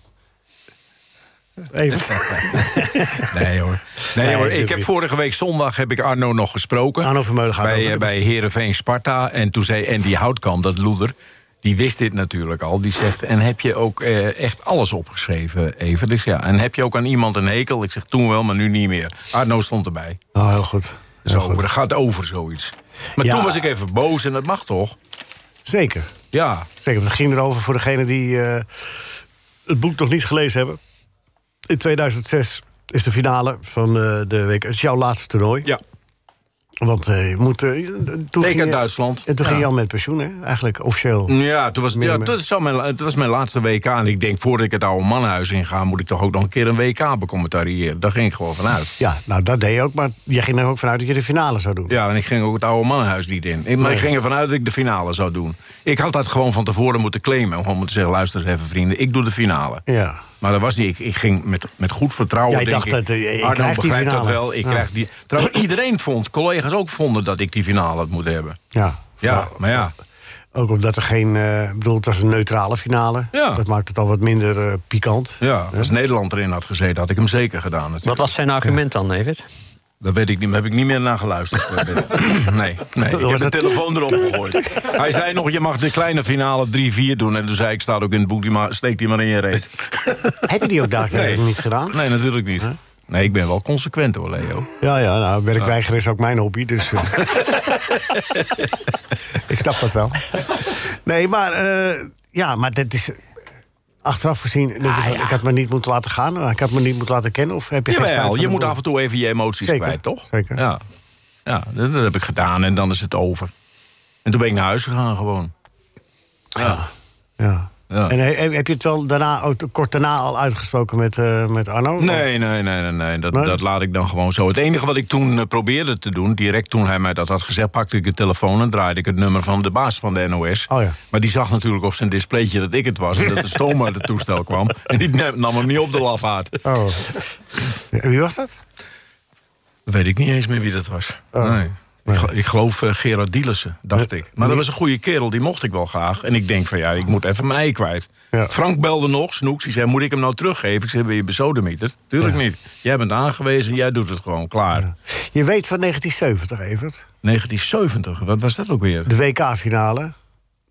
Speaker 3: Even.
Speaker 5: Nee hoor. Nee,
Speaker 3: Nee,
Speaker 5: hoor. Ik heb vorige week zondag heb ik Arno nog gesproken.
Speaker 3: Arno Vermeulen gaat
Speaker 5: bij, eh, bij Herenveen Sparta. En toen zei Andy Houtkamp, dat loeder. Die wist dit natuurlijk al. Die zegt, en heb je ook eh, echt alles opgeschreven, even? Dus ja, en heb je ook aan iemand een hekel? Ik zeg, toen wel, maar nu niet meer. Arno stond erbij.
Speaker 3: Oh, heel goed. Heel
Speaker 5: Zo,
Speaker 3: goed.
Speaker 5: dat gaat over zoiets. Maar
Speaker 3: Ja.
Speaker 5: toen was ik even boos en dat mag toch?
Speaker 3: Zeker.
Speaker 5: Ja,
Speaker 3: Zeker. Het ging erover voor degenen die eh, het boek nog niet gelezen hebben. In 2006 is de finale van eh, de week. Het is jouw laatste toernooi.
Speaker 5: ja.
Speaker 3: Want eh, je moet... eh, toen
Speaker 5: Tegen
Speaker 3: ging je-
Speaker 5: Duitsland.
Speaker 3: En toen
Speaker 5: Ja.
Speaker 3: ging je al met pensioen, hè? Eigenlijk officieel.
Speaker 5: Ja, toen was, ja,
Speaker 3: en meer.
Speaker 5: dat is al mijn, het was mijn laatste WK. En ik denk, voordat ik het oude mannenhuis inga... moet ik toch ook nog een keer een WK becommentariëren. Daar ging ik gewoon vanuit.
Speaker 3: Ja, nou dat deed je ook, maar je ging er ook vanuit dat je de finale zou doen.
Speaker 5: Ja, en ik ging ook het oude mannenhuis niet in. Ik, maar
Speaker 3: Nee.
Speaker 5: ik ging ervan uit dat ik de finale zou doen. Ik had dat gewoon van tevoren moeten claimen. Om gewoon moeten zeggen, luister eens even vrienden, ik doe de finale.
Speaker 3: Ja.
Speaker 5: Maar dat was niet. Ik, ik ging met, met goed vertrouwen.
Speaker 3: Jij
Speaker 5: denk
Speaker 3: dacht
Speaker 5: ik,
Speaker 3: dat, eh, ik
Speaker 5: Arno
Speaker 3: krijg die
Speaker 5: begrijpt dat
Speaker 3: finale.
Speaker 5: wel. Ik
Speaker 3: Ja.
Speaker 5: krijg die, trouwens, iedereen vond, collega's ook vonden dat ik die finale had moeten hebben.
Speaker 3: Ja.
Speaker 5: Ja, maar ja.
Speaker 3: Ook omdat er geen... eh, ik bedoel, het was een neutrale finale.
Speaker 5: Ja.
Speaker 3: Dat maakt het al wat minder eh, pikant.
Speaker 5: Ja, als Nederland erin had gezeten, had ik hem zeker gedaan. Natuurlijk.
Speaker 6: Wat was zijn argument dan, David?
Speaker 5: Dat weet ik niet, daar heb ik niet meer naar geluisterd. nee, nee. ik heb de
Speaker 3: dat-
Speaker 5: telefoon erop gegooid. Hij zei nog, je mag de kleine finale 3-4 doen. En toen zei ik, staat ook in het boek, die ma- steek die maar in je reet.
Speaker 3: Heb je die ook daadwerkelijk
Speaker 5: Nee.
Speaker 3: niet gedaan?
Speaker 5: Nee, natuurlijk niet. Nee, ik ben wel consequent hoor, Leo.
Speaker 3: Ja, ja, nou, werkweigeren is ook mijn hobby, dus... eh. ik snap dat wel. Nee, maar... eh, ja, maar dit is... Achteraf gezien, denk van, ik had me niet moeten laten gaan. Ik had me niet moeten laten kennen. Of heb je
Speaker 5: Jawel, je moet af en toe even je emoties
Speaker 3: Zeker,
Speaker 5: kwijt, toch?
Speaker 3: zeker.
Speaker 5: Ja, ja dat, dat heb ik gedaan en dan is het over. En toen ben ik naar huis gegaan gewoon. Ja.
Speaker 3: Ja.
Speaker 5: Ja.
Speaker 3: En he- heb je het wel daarna, ook kort daarna al uitgesproken met, eh, met Arno?
Speaker 5: Nee, nee, nee, nee, nee. Dat,
Speaker 3: Nee?
Speaker 5: dat laat ik dan gewoon zo. Het enige wat ik toen eh, probeerde te doen, direct toen hij mij dat had gezegd, pakte ik de telefoon en draaide ik het nummer van de baas van de NOS.
Speaker 3: Oh ja.
Speaker 5: Maar die zag natuurlijk op zijn displaytje dat ik het was en dat de stoom uit het toestel kwam. En die nam hem niet op de lafaard.
Speaker 3: Oh. Wie was dat?
Speaker 5: Weet ik niet eens meer wie dat was.
Speaker 3: Oh.
Speaker 5: Nee. Ik, gel- ik geloof eh, Gerard Dielissen, dacht ik. Maar dat was een goede kerel, die mocht ik wel graag. En ik denk van ja, ik moet even mijn ei kwijt.
Speaker 3: Ja.
Speaker 5: Frank belde nog, Snoeks, die zei, moet ik hem nou teruggeven? Ik zei, ben je besodemieterd? Tuurlijk niet. Jij bent aangewezen, jij doet het gewoon, klaar.
Speaker 3: Je weet van 1970, Evert.
Speaker 5: 1970, wat was dat ook weer?
Speaker 3: De WK-finale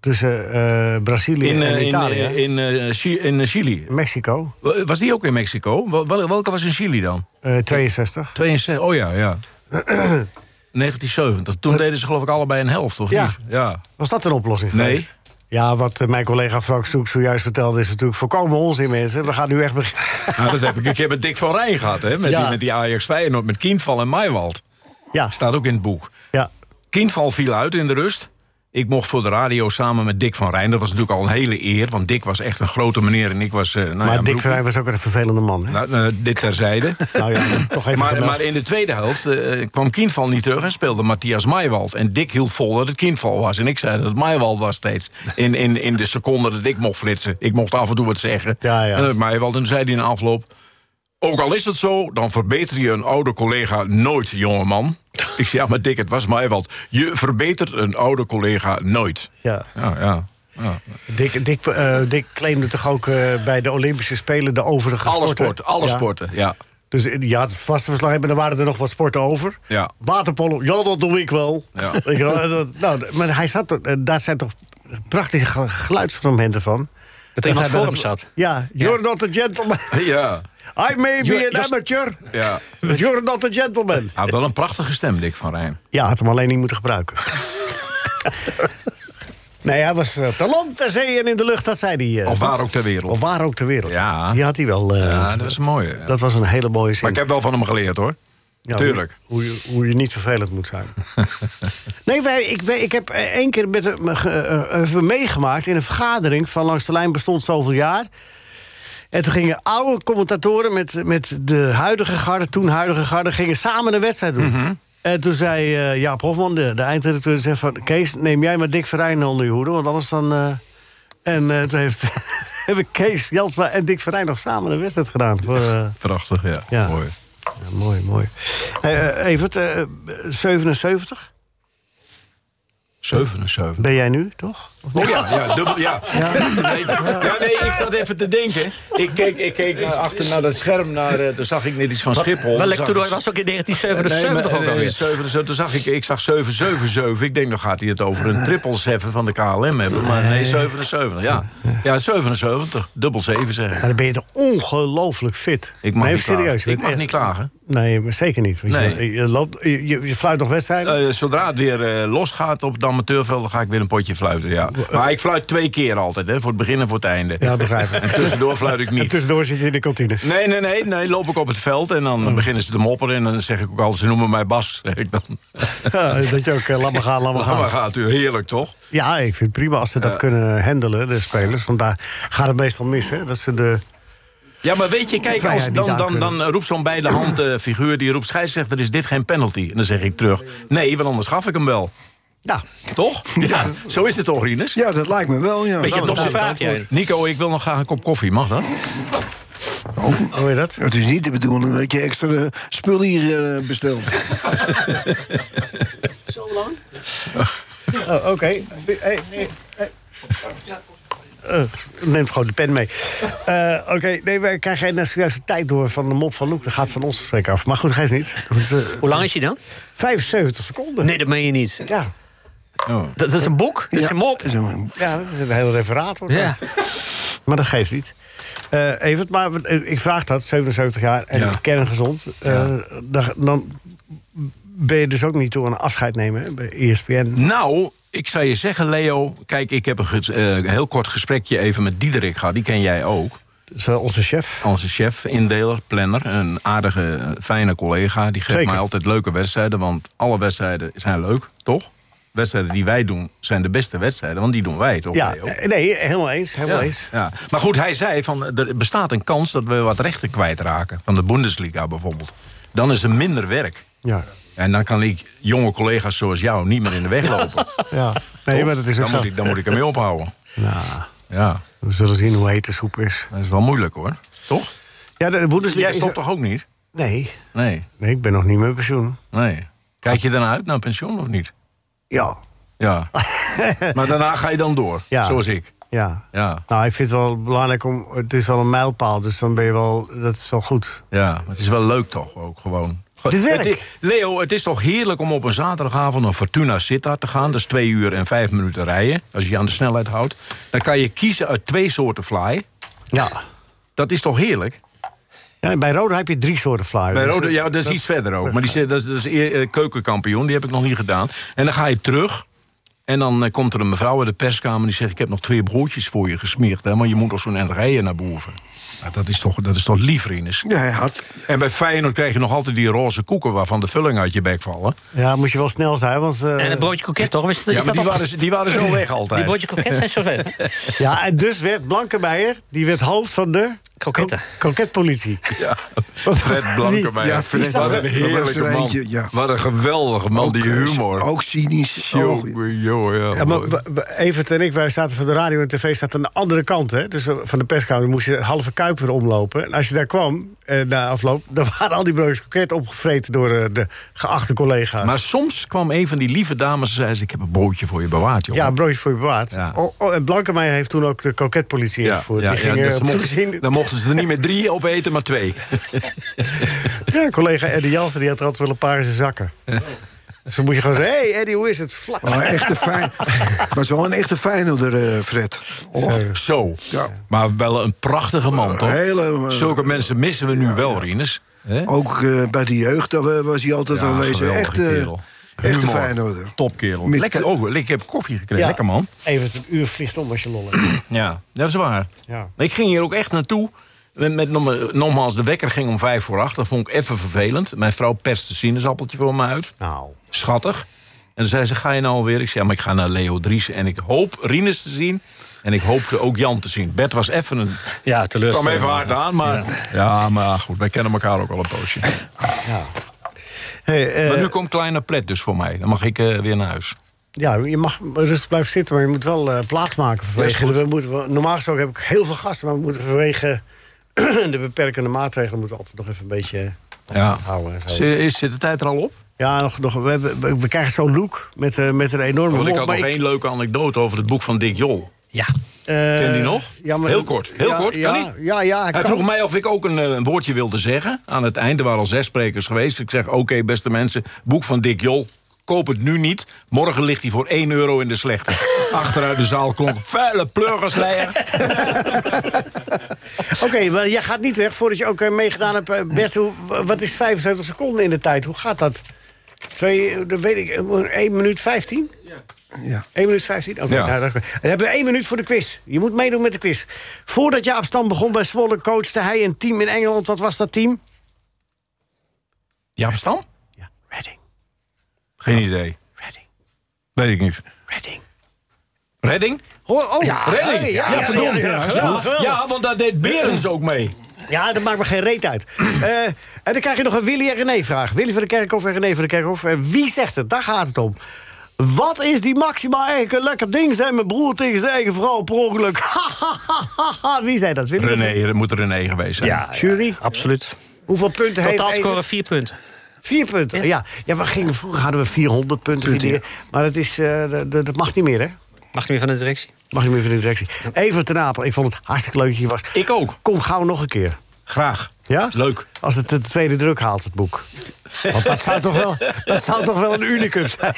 Speaker 3: tussen eh, Brazilië
Speaker 5: In, eh,
Speaker 3: en
Speaker 5: in,
Speaker 3: Italië.
Speaker 5: eh, in, eh, in eh, Chili.
Speaker 3: Mexico,
Speaker 5: Was die ook in Mexico? Wel- wel- Welke was in Chili dan?
Speaker 3: eh 62.
Speaker 5: 62, oh ja, ja. 1970. Toen deden ze geloof ik allebei een helft, of
Speaker 3: Ja.
Speaker 5: niet? Ja.
Speaker 3: Was dat een oplossing
Speaker 5: Nee.
Speaker 3: geweest? Ja, wat eh, mijn collega Frank Stoek zojuist vertelde... is natuurlijk volkomen onzin, mensen. We gaan nu echt beginnen.
Speaker 5: Nou, dat heb ik een keer met Dick van Rijn gehad, hè? Met,
Speaker 3: Ja.
Speaker 5: die, met die Ajax Feyenoord, met Kindval en Maaiwald.
Speaker 3: Ja,
Speaker 5: Staat ook in het boek.
Speaker 3: ja.
Speaker 5: Kindval viel uit in de rust. Ik mocht voor de radio samen met Dick van Rijn. Dat was natuurlijk al een hele eer, want Dick was echt een grote meneer en ik was. eh, nou ja,
Speaker 3: maar Dick
Speaker 5: beroep-
Speaker 3: Vrij was ook een vervelende man. Hè?
Speaker 5: Nou, eh, dit terzijde.
Speaker 3: Nou ja, toch even
Speaker 5: maar, maar in de tweede helft eh, kwam Kienval niet terug en speelde Matthias Maaiwald. En Dick hield vol dat het Kienval was. En ik zei dat het Maaiwald was steeds. In, in, in de seconde dat ik mocht flitsen. Ik mocht af en toe wat zeggen.
Speaker 3: Ja, ja.
Speaker 5: En dat Maaiwald. En toen zei hij in de afloop... Ook al is het zo, dan verbeter je een oude collega nooit, jongeman. Ik zei, ja, maar Dick, het was Maaiwald. Je verbetert een oude collega nooit.
Speaker 3: Ja.
Speaker 5: Ja, ja. ja.
Speaker 3: Dick, Dick, eh, Dick claimde toch ook eh, bij de Olympische Spelen de overige
Speaker 5: Alle
Speaker 3: sporten?
Speaker 5: alle
Speaker 3: Ja.
Speaker 5: sporten, ja.
Speaker 3: Dus eh, ja, het vaste verslag hebben, er waren er nog wat sporten over.
Speaker 5: Ja.
Speaker 3: Waterpolo, ja, dat doe ik wel.
Speaker 5: Ja.
Speaker 3: Nou, maar hij zat, daar zijn toch prachtige ge- geluidsfragmenten van.
Speaker 6: Dat iemand voor hem zat.
Speaker 3: Ja, you're not a gentleman.
Speaker 5: Ja,
Speaker 3: I may be an
Speaker 5: just-
Speaker 3: amateur,
Speaker 5: ja.
Speaker 3: but you're not a gentleman.
Speaker 5: Hij had wel een prachtige stem, Dick van Rijn.
Speaker 3: Ja, had hem alleen niet moeten gebruiken. nee, hij was eh, de land, ter zee en in de lucht, dat zei hij. eh,
Speaker 5: Of waar ook ter wereld.
Speaker 3: Of waar ook ter wereld.
Speaker 5: Ja.
Speaker 3: Die had hij wel. eh,
Speaker 5: Ja, dat was een mooie. ja.
Speaker 3: Dat was een hele mooie zin.
Speaker 5: Maar ik heb wel van hem geleerd, hoor.
Speaker 3: Ja,
Speaker 5: tuurlijk.
Speaker 3: Hoe, hoe, je, hoe je niet vervelend moet zijn. nee, wij, ik, wij- ik heb één keer met even meegemaakt... in een vergadering van Langs de Lijn bestond zoveel jaar. En toen gingen oude commentatoren met, met de huidige garde... toen huidige garde, gingen samen een wedstrijd doen.
Speaker 5: Mhm.
Speaker 3: En toen zei eh, Jaap Hofman, de, de eindredacteur... zei van, Kees, neem jij maar Dick Verijn onder je hoede... want anders dan... eh, en eh, toen heeft, hebben Kees Jansma en Dick Verijn nog samen een wedstrijd gedaan. Voor,
Speaker 5: Prachtig, ja.
Speaker 3: Ja.
Speaker 5: Mooi.
Speaker 3: ja, mooi, mooi. Evert, eh, 77
Speaker 5: 77.
Speaker 3: ben jij nu, toch?
Speaker 5: Oh ja, ja, dubbel, ja. Nee, ja, nee, ik zat even te denken. Ik keek, ik keek achter naar dat scherm, naar, eh, toen zag ik net iets van Schiphol.
Speaker 6: Welk toernooi was ook in
Speaker 5: Nee,
Speaker 6: 1977
Speaker 5: maar,
Speaker 6: ook alweer?
Speaker 5: 77, toen zag ik, ik zag 777. Ik denk, dan gaat hij het over een triple 7 van de KLM hebben. Maar nee, 77, ja. Ja, 77, dubbel 7 zeg ik.
Speaker 3: Ja, dan ben je toch ongelooflijk fit.
Speaker 5: Ik mag
Speaker 3: nee,
Speaker 5: niet
Speaker 3: serieus.
Speaker 5: klagen. Ik mag
Speaker 3: echt-
Speaker 5: niet klagen.
Speaker 3: Nee, maar zeker niet.
Speaker 5: Nee.
Speaker 3: je, je, loopt, je, je- je fluit nog wedstrijden?
Speaker 5: Eh, zodra het weer eh, losgaat op het amateurveld, dan ga ik weer een potje fluiten, ja. Maar ik fluit twee keer altijd, hè, voor het begin en voor het einde.
Speaker 3: ja, begrijp ik.
Speaker 5: En tussendoor fluit ik
Speaker 3: En
Speaker 5: niet.
Speaker 3: tussendoor zit je in de kantine.
Speaker 5: Nee, nee, nee, nee, loop ik op het veld en dan beginnen ze te mopperen. En dan zeg ik ook altijd, ze noemen mij Bas. Zeg ik dan.
Speaker 3: Ja, dat je ook, eh, laat maar gaan, laat maar
Speaker 5: Maar
Speaker 3: gaan.
Speaker 5: gaat u heerlijk, toch?
Speaker 3: Ja, ik vind het prima als ze dat kunnen handelen, de spelers. Want daar gaat het meestal mis, hè. Dat ze de...
Speaker 5: Ja, maar weet je, kijk, als, dan, dan, dan roept zo'n bij de hand eh, figuur... die roept scheidsrechter, is dit geen penalty? En dan zeg ik terug, nee, want anders gaf ik hem wel.
Speaker 3: Ja,
Speaker 5: Toch? Ja, zo is het toch, Rinus?
Speaker 4: Ja, dat lijkt me wel, ja.
Speaker 5: Beetje domme vraag. Nico, ik wil nog graag een kop koffie, mag dat?
Speaker 3: hoe je dat?
Speaker 4: Het is niet de bedoeling dat je extra eh, spul hier eh, bestelt.
Speaker 3: Zo lang? Oh, oké. Hey, hey, hey. Eh, neemt gewoon de pen mee. Eh, Oké, nee, wij krijgen net zojuist de tijd door van de mop van Loek. Dat gaat van ons gesprek af. Maar goed, geeft niet. Want, eh,
Speaker 6: Hoe lang is hij dan?
Speaker 3: 75 seconden.
Speaker 6: Nee, dat meen je niet.
Speaker 3: Ja.
Speaker 5: Oh.
Speaker 6: Dat, dat is een boek? Dat is geen mop?
Speaker 4: Een-
Speaker 3: ja, dat is een heel referaat. Wordt
Speaker 6: Ja.
Speaker 3: dat. Maar dat geeft niet. Eh Evert, maar ik vraag dat, 77 jaar en
Speaker 5: Ja.
Speaker 3: kerngezond. Eh, dan, dan ben je dus ook niet toe aan een afscheid nemen bij ESPN.
Speaker 5: Nou, ik zou je zeggen, Leo... Kijk, ik heb een eh, heel kort gesprekje even met Diederik gehad. Die ken jij ook.
Speaker 3: Dat is onze chef.
Speaker 5: Onze chef, indeler, planner. Een aardige, eh, fijne collega. Die geeft
Speaker 3: Zeker.
Speaker 5: mij altijd leuke wedstrijden. Want alle wedstrijden zijn leuk, toch? Wedstrijden die wij doen zijn de beste wedstrijden. Want die doen wij, toch,
Speaker 3: Ja,
Speaker 5: Leo?
Speaker 3: eh, nee, helemaal eens. Helemaal
Speaker 5: Ja,
Speaker 3: eens.
Speaker 5: ja. Maar goed, hij zei van er bestaat een kans dat we wat rechten kwijtraken. Van de Bundesliga bijvoorbeeld. Dan is er minder werk.
Speaker 3: Ja.
Speaker 5: En dan kan ik jonge collega's zoals jou niet meer in de weg lopen.
Speaker 3: ja. Nee, maar dat is ook
Speaker 5: dan,
Speaker 3: zo.
Speaker 5: moet ik, dan moet ik ermee ophouden.
Speaker 3: Nou,
Speaker 5: Ja,
Speaker 3: we zullen zien hoe heet de soep is.
Speaker 5: dat is wel moeilijk hoor. Toch?
Speaker 3: Ja, de Bundesliga
Speaker 5: Jij stopt
Speaker 3: er-
Speaker 5: toch ook niet?
Speaker 3: Nee,
Speaker 5: Nee,
Speaker 3: nee, ik ben nog niet met pensioen.
Speaker 5: nee. Kijk je daarna uit naar pensioen of niet?
Speaker 3: Ja,
Speaker 5: Ja. maar daarna ga je dan door,
Speaker 3: Ja.
Speaker 5: zoals ik.
Speaker 3: ja.
Speaker 5: Ja,
Speaker 3: Nou, ik vind het wel belangrijk om... Het is wel een mijlpaal, dus dan ben je wel... Dat is wel goed.
Speaker 5: ja. Maar het is wel leuk toch ook gewoon.
Speaker 3: Dit werk.
Speaker 5: Het is- Leo, het is toch heerlijk om op een zaterdagavond naar Fortuna Sittard te gaan. Dat is twee uur en vijf minuten rijden, als je je aan de snelheid houdt. Dan kan je kiezen uit twee soorten fly.
Speaker 3: Ja.
Speaker 5: Dat is toch heerlijk?
Speaker 3: ja bij Rode heb je drie soorten flyers.
Speaker 5: Bij
Speaker 3: Dus,
Speaker 5: Rode,
Speaker 3: eh,
Speaker 5: ja, dat is iets verder ook. Maar die, dat is, dat is eh, keukenkampioen, die heb ik nog niet gedaan. En dan ga je terug. En dan eh, komt er een mevrouw uit de perskamer die zegt... ik heb nog twee broodjes voor je gesmeerd, hè, maar je moet nog zo'n rijden naar boven. Nou, dat, is toch, dat is toch lief, Rinus?
Speaker 4: Ja, hij had.
Speaker 5: En bij Feyenoord krijg je nog altijd die roze koeken... waarvan de vulling uit je bek vallen.
Speaker 3: Ja, moet je wel snel zijn, want... eh,
Speaker 6: En een broodje koket, toch? Is, is
Speaker 5: Ja, maar
Speaker 6: dat
Speaker 5: die waren, die waren zo weg altijd.
Speaker 6: Die broodje koket zijn zo ver.
Speaker 3: Ja, en dus werd Blankenmeijer, die werd hoofd van de...
Speaker 6: Kroketten.
Speaker 3: kro- Kroketpolitie.
Speaker 5: Ja, Fred Blankenmeijer.
Speaker 4: Ja, Fred,
Speaker 5: Wat een
Speaker 4: dat
Speaker 5: heerlijke
Speaker 4: er
Speaker 5: man.
Speaker 4: ja.
Speaker 5: Wat een geweldige man, die humor.
Speaker 4: Ook cynisch. Oh,
Speaker 5: Jongen, jongen, ja.
Speaker 3: Ja, maar Evert en ik, wij zaten van de radio en tv staat aan de andere kant. Hè? Dus van de perskamer moest je halve kuip weer omlopen. En als je daar kwam, eh, na afloop, dan waren al die broodjes kroket opgevreten door eh, de geachte collega's.
Speaker 5: Maar soms kwam een van die lieve dames en zei... ze, ik heb een broodje voor je bewaard, joh.
Speaker 3: ja, een broodje voor je bewaard.
Speaker 5: Ja.
Speaker 3: Oh, oh, en Blankenmeijer heeft toen ook de kroketpolitie ingevoerd. Die ging,
Speaker 5: dus
Speaker 3: eh,
Speaker 5: ze
Speaker 3: op
Speaker 5: mochten- mochten ze er niet meer drie opeten, maar twee.
Speaker 3: Ja, collega Eddie Jansen die had er altijd wel een paar in zijn zakken. Dus dan moet je gewoon zeggen, hé hey Eddie, hoe is het? Vlak.
Speaker 4: Maar een echte fijn, was wel een echte Feyenoorder, eh, Fred. Oh,
Speaker 5: Zo.
Speaker 4: Ja.
Speaker 5: Maar wel een prachtige man, toch?
Speaker 4: hele, eh,
Speaker 5: Zulke mensen missen we nu wel, Rinus. Hè?
Speaker 4: Ook eh, bij de jeugd was hij altijd
Speaker 5: Ja,
Speaker 4: aanwezig. Echte,
Speaker 5: kerel.
Speaker 4: Echte. Feyenoorder.
Speaker 5: Topkerel.
Speaker 4: Met-
Speaker 5: Lekker, oh, ik heb koffie gekregen. Lekker, man.
Speaker 3: Even een uur vliegt om als je lol hebt.
Speaker 5: Ja, dat is waar.
Speaker 3: Ja.
Speaker 5: Ik ging hier ook echt naartoe. Met, met, nog- nogmaals, de wekker ging om vijf voor acht. Dat vond ik even vervelend. Mijn vrouw perste sinaasappeltje voor me uit.
Speaker 3: Nou,
Speaker 5: Schattig. En dan zei ze, ga je nou alweer? Ik zei, ja, maar ik ga naar Leo Dries. En ik hoop Rinus te zien. En ik hoopte ook Jan te zien. Bert was even een...
Speaker 6: Ja,
Speaker 5: kwam
Speaker 6: teleurstellend.
Speaker 5: even hard aan, maar... Ja, maar goed, wij kennen elkaar ook al een poosje.
Speaker 3: Hey, eh,
Speaker 5: Maar nu komt Kleine Plet dus voor mij. Dan mag ik eh, weer naar huis.
Speaker 3: ja, je mag rustig blijven zitten, maar je moet wel eh, plaats maken. Vanwege,
Speaker 5: goed.
Speaker 3: we moeten, normaal gesproken heb ik heel veel gasten, maar we moeten vanwege de beperkende maatregelen moeten we altijd nog even een beetje
Speaker 5: Ja.
Speaker 3: houden. Zo.
Speaker 5: Is, zit de tijd er al op?
Speaker 3: Ja, nog, nog, we, hebben, we, krijgen zo'n look met, met een enorme
Speaker 5: Want ik had nog één leuke anekdote over het boek van Dick Jol.
Speaker 6: Ja.
Speaker 3: eh,
Speaker 5: Ken die nog?
Speaker 3: Ja, maar,
Speaker 5: Heel kort, heel
Speaker 3: ja,
Speaker 5: kort. Kan
Speaker 3: ja,
Speaker 5: die?
Speaker 3: Ja, ja,
Speaker 5: Hij
Speaker 3: kan.
Speaker 5: vroeg mij of ik ook een, eh, een woordje wilde zeggen. Aan het eind, er waren al zes sprekers geweest. Ik zeg, oké, beste mensen, boek van Dick Jol. Koop het nu niet. Morgen ligt hij voor 1 euro in de slechte. Achteruit de zaal klonk vuile pleurisleier.
Speaker 3: Oké, maar jij gaat niet weg voordat je ook eh, meegedaan hebt. Bert, hoe, wat is 75 seconden in de tijd? Hoe gaat dat? Twee, dat weet ik, eh, 1 minuut 15?
Speaker 4: Ja.
Speaker 3: 1 minuut 15? Oké,
Speaker 5: Ja.
Speaker 3: nou, dan hebben we 1 minuut voor de quiz. Je moet meedoen met de quiz. Voordat Jaap Stam begon bij Zwolle, coachte hij een team in Engeland. Wat was dat team?
Speaker 5: Jaap Stam?
Speaker 3: Ja, Reading.
Speaker 5: Geen idee.
Speaker 3: Reading.
Speaker 5: Weet ik niet.
Speaker 3: Reading.
Speaker 5: Redding?
Speaker 3: Hoor, oh,
Speaker 5: Ja, Redding.
Speaker 3: hey,
Speaker 5: Ja,
Speaker 3: ja, ja, ja.
Speaker 5: Ja, want daar deed Berens ook mee.
Speaker 3: Ja, dat maakt me geen reet uit. Eh, en dan krijg je nog een Willy en René vraag. Willy van de Kerkhof en René van de Kerkhof. En wie zegt het? Daar gaat het om. Wat is die maximaal eigenlijk een lekker ding zijn mijn broer tegen zijn eigen vrouw per ongeluk? wie zei dat? Willy?
Speaker 5: René, dat moet René geweest zijn.
Speaker 6: Ja,
Speaker 3: Jury?
Speaker 6: ja, absoluut.
Speaker 3: Hoeveel punten heeft
Speaker 6: Totaal
Speaker 3: Evert?
Speaker 6: scoren vier punten.
Speaker 3: Vier punten. Ja. Ja, we gingen, vroeger hadden we 400 punten. Maar dat, is, eh, dat, dat mag niet meer, hè?
Speaker 6: Mag niet meer van de directie.
Speaker 3: Mag niet meer van de directie. Even ten Apel. Ik vond het hartstikke leuk dat je hier was.
Speaker 5: Ik ook.
Speaker 3: Kom gauw nog een keer.
Speaker 5: Graag.
Speaker 3: Ja?
Speaker 5: Leuk.
Speaker 3: Als het de tweede druk haalt, het boek. Want dat zou toch wel, dat zou toch wel een unicum zijn.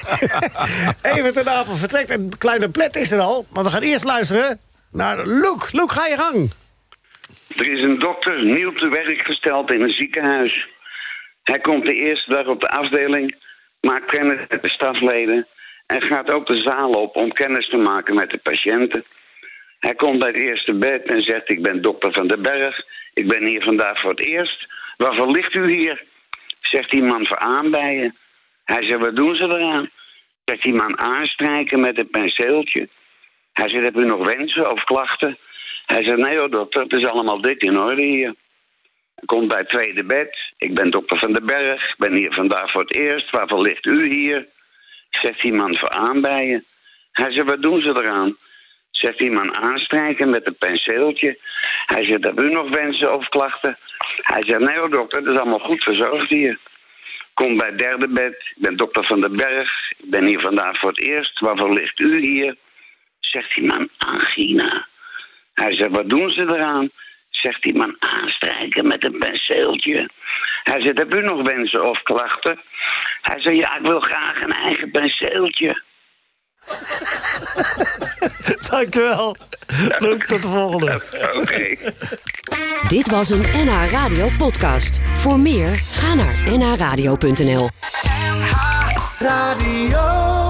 Speaker 3: Even ten Apel vertrekt. Een kleine plet is er al. Maar we gaan eerst luisteren naar Loek. Loek, ga je gang.
Speaker 9: Er is een dokter nieuw te werk gesteld in een ziekenhuis. Hij komt de eerste dag op de afdeling, maakt kennis met de stafleden en gaat ook de zaal op om kennis te maken met de patiënten. Hij komt bij het eerste bed en zegt: Ik ben dokter van den Berg. Ik ben hier vandaag voor het eerst. Waarvoor ligt u hier? Zegt die man voor aanbijen. Hij zegt: Wat doen ze eraan? Zegt die man aanstrijken met een penseeltje. Hij zegt: Heb u nog wensen of klachten? Hij zegt: Nee hoor, dokter, het is allemaal dik in orde hier. Hij komt bij het tweede bed. Ik ben dokter van den Berg. Ik ben hier vandaag voor het eerst. Waarvoor ligt u hier? Zegt die man voor aanbijen. Hij zegt: Wat doen ze eraan? Zegt die man aanstrijken met een penseeltje. Hij zegt: Heb u nog wensen of klachten? Hij zegt: Nee hoor, dokter, het is allemaal goed verzorgd hier. Kom bij derde bed. Ik ben dokter van den Berg. Ik ben hier vandaag voor het eerst. Waarvoor ligt u hier? Zegt die man angina. Hij zegt, wat doen ze eraan? Zegt die man, aanstrijken met een penseeltje. Hij zegt, heb u nog wensen of klachten? Hij zegt, ja, ik wil graag een eigen penseeltje.
Speaker 3: Dankjewel. Leuk, tot de volgende.
Speaker 9: Oké.
Speaker 10: Dit was een NH Radio podcast. Voor meer, ga naar nhradio.nl.
Speaker 8: Radio.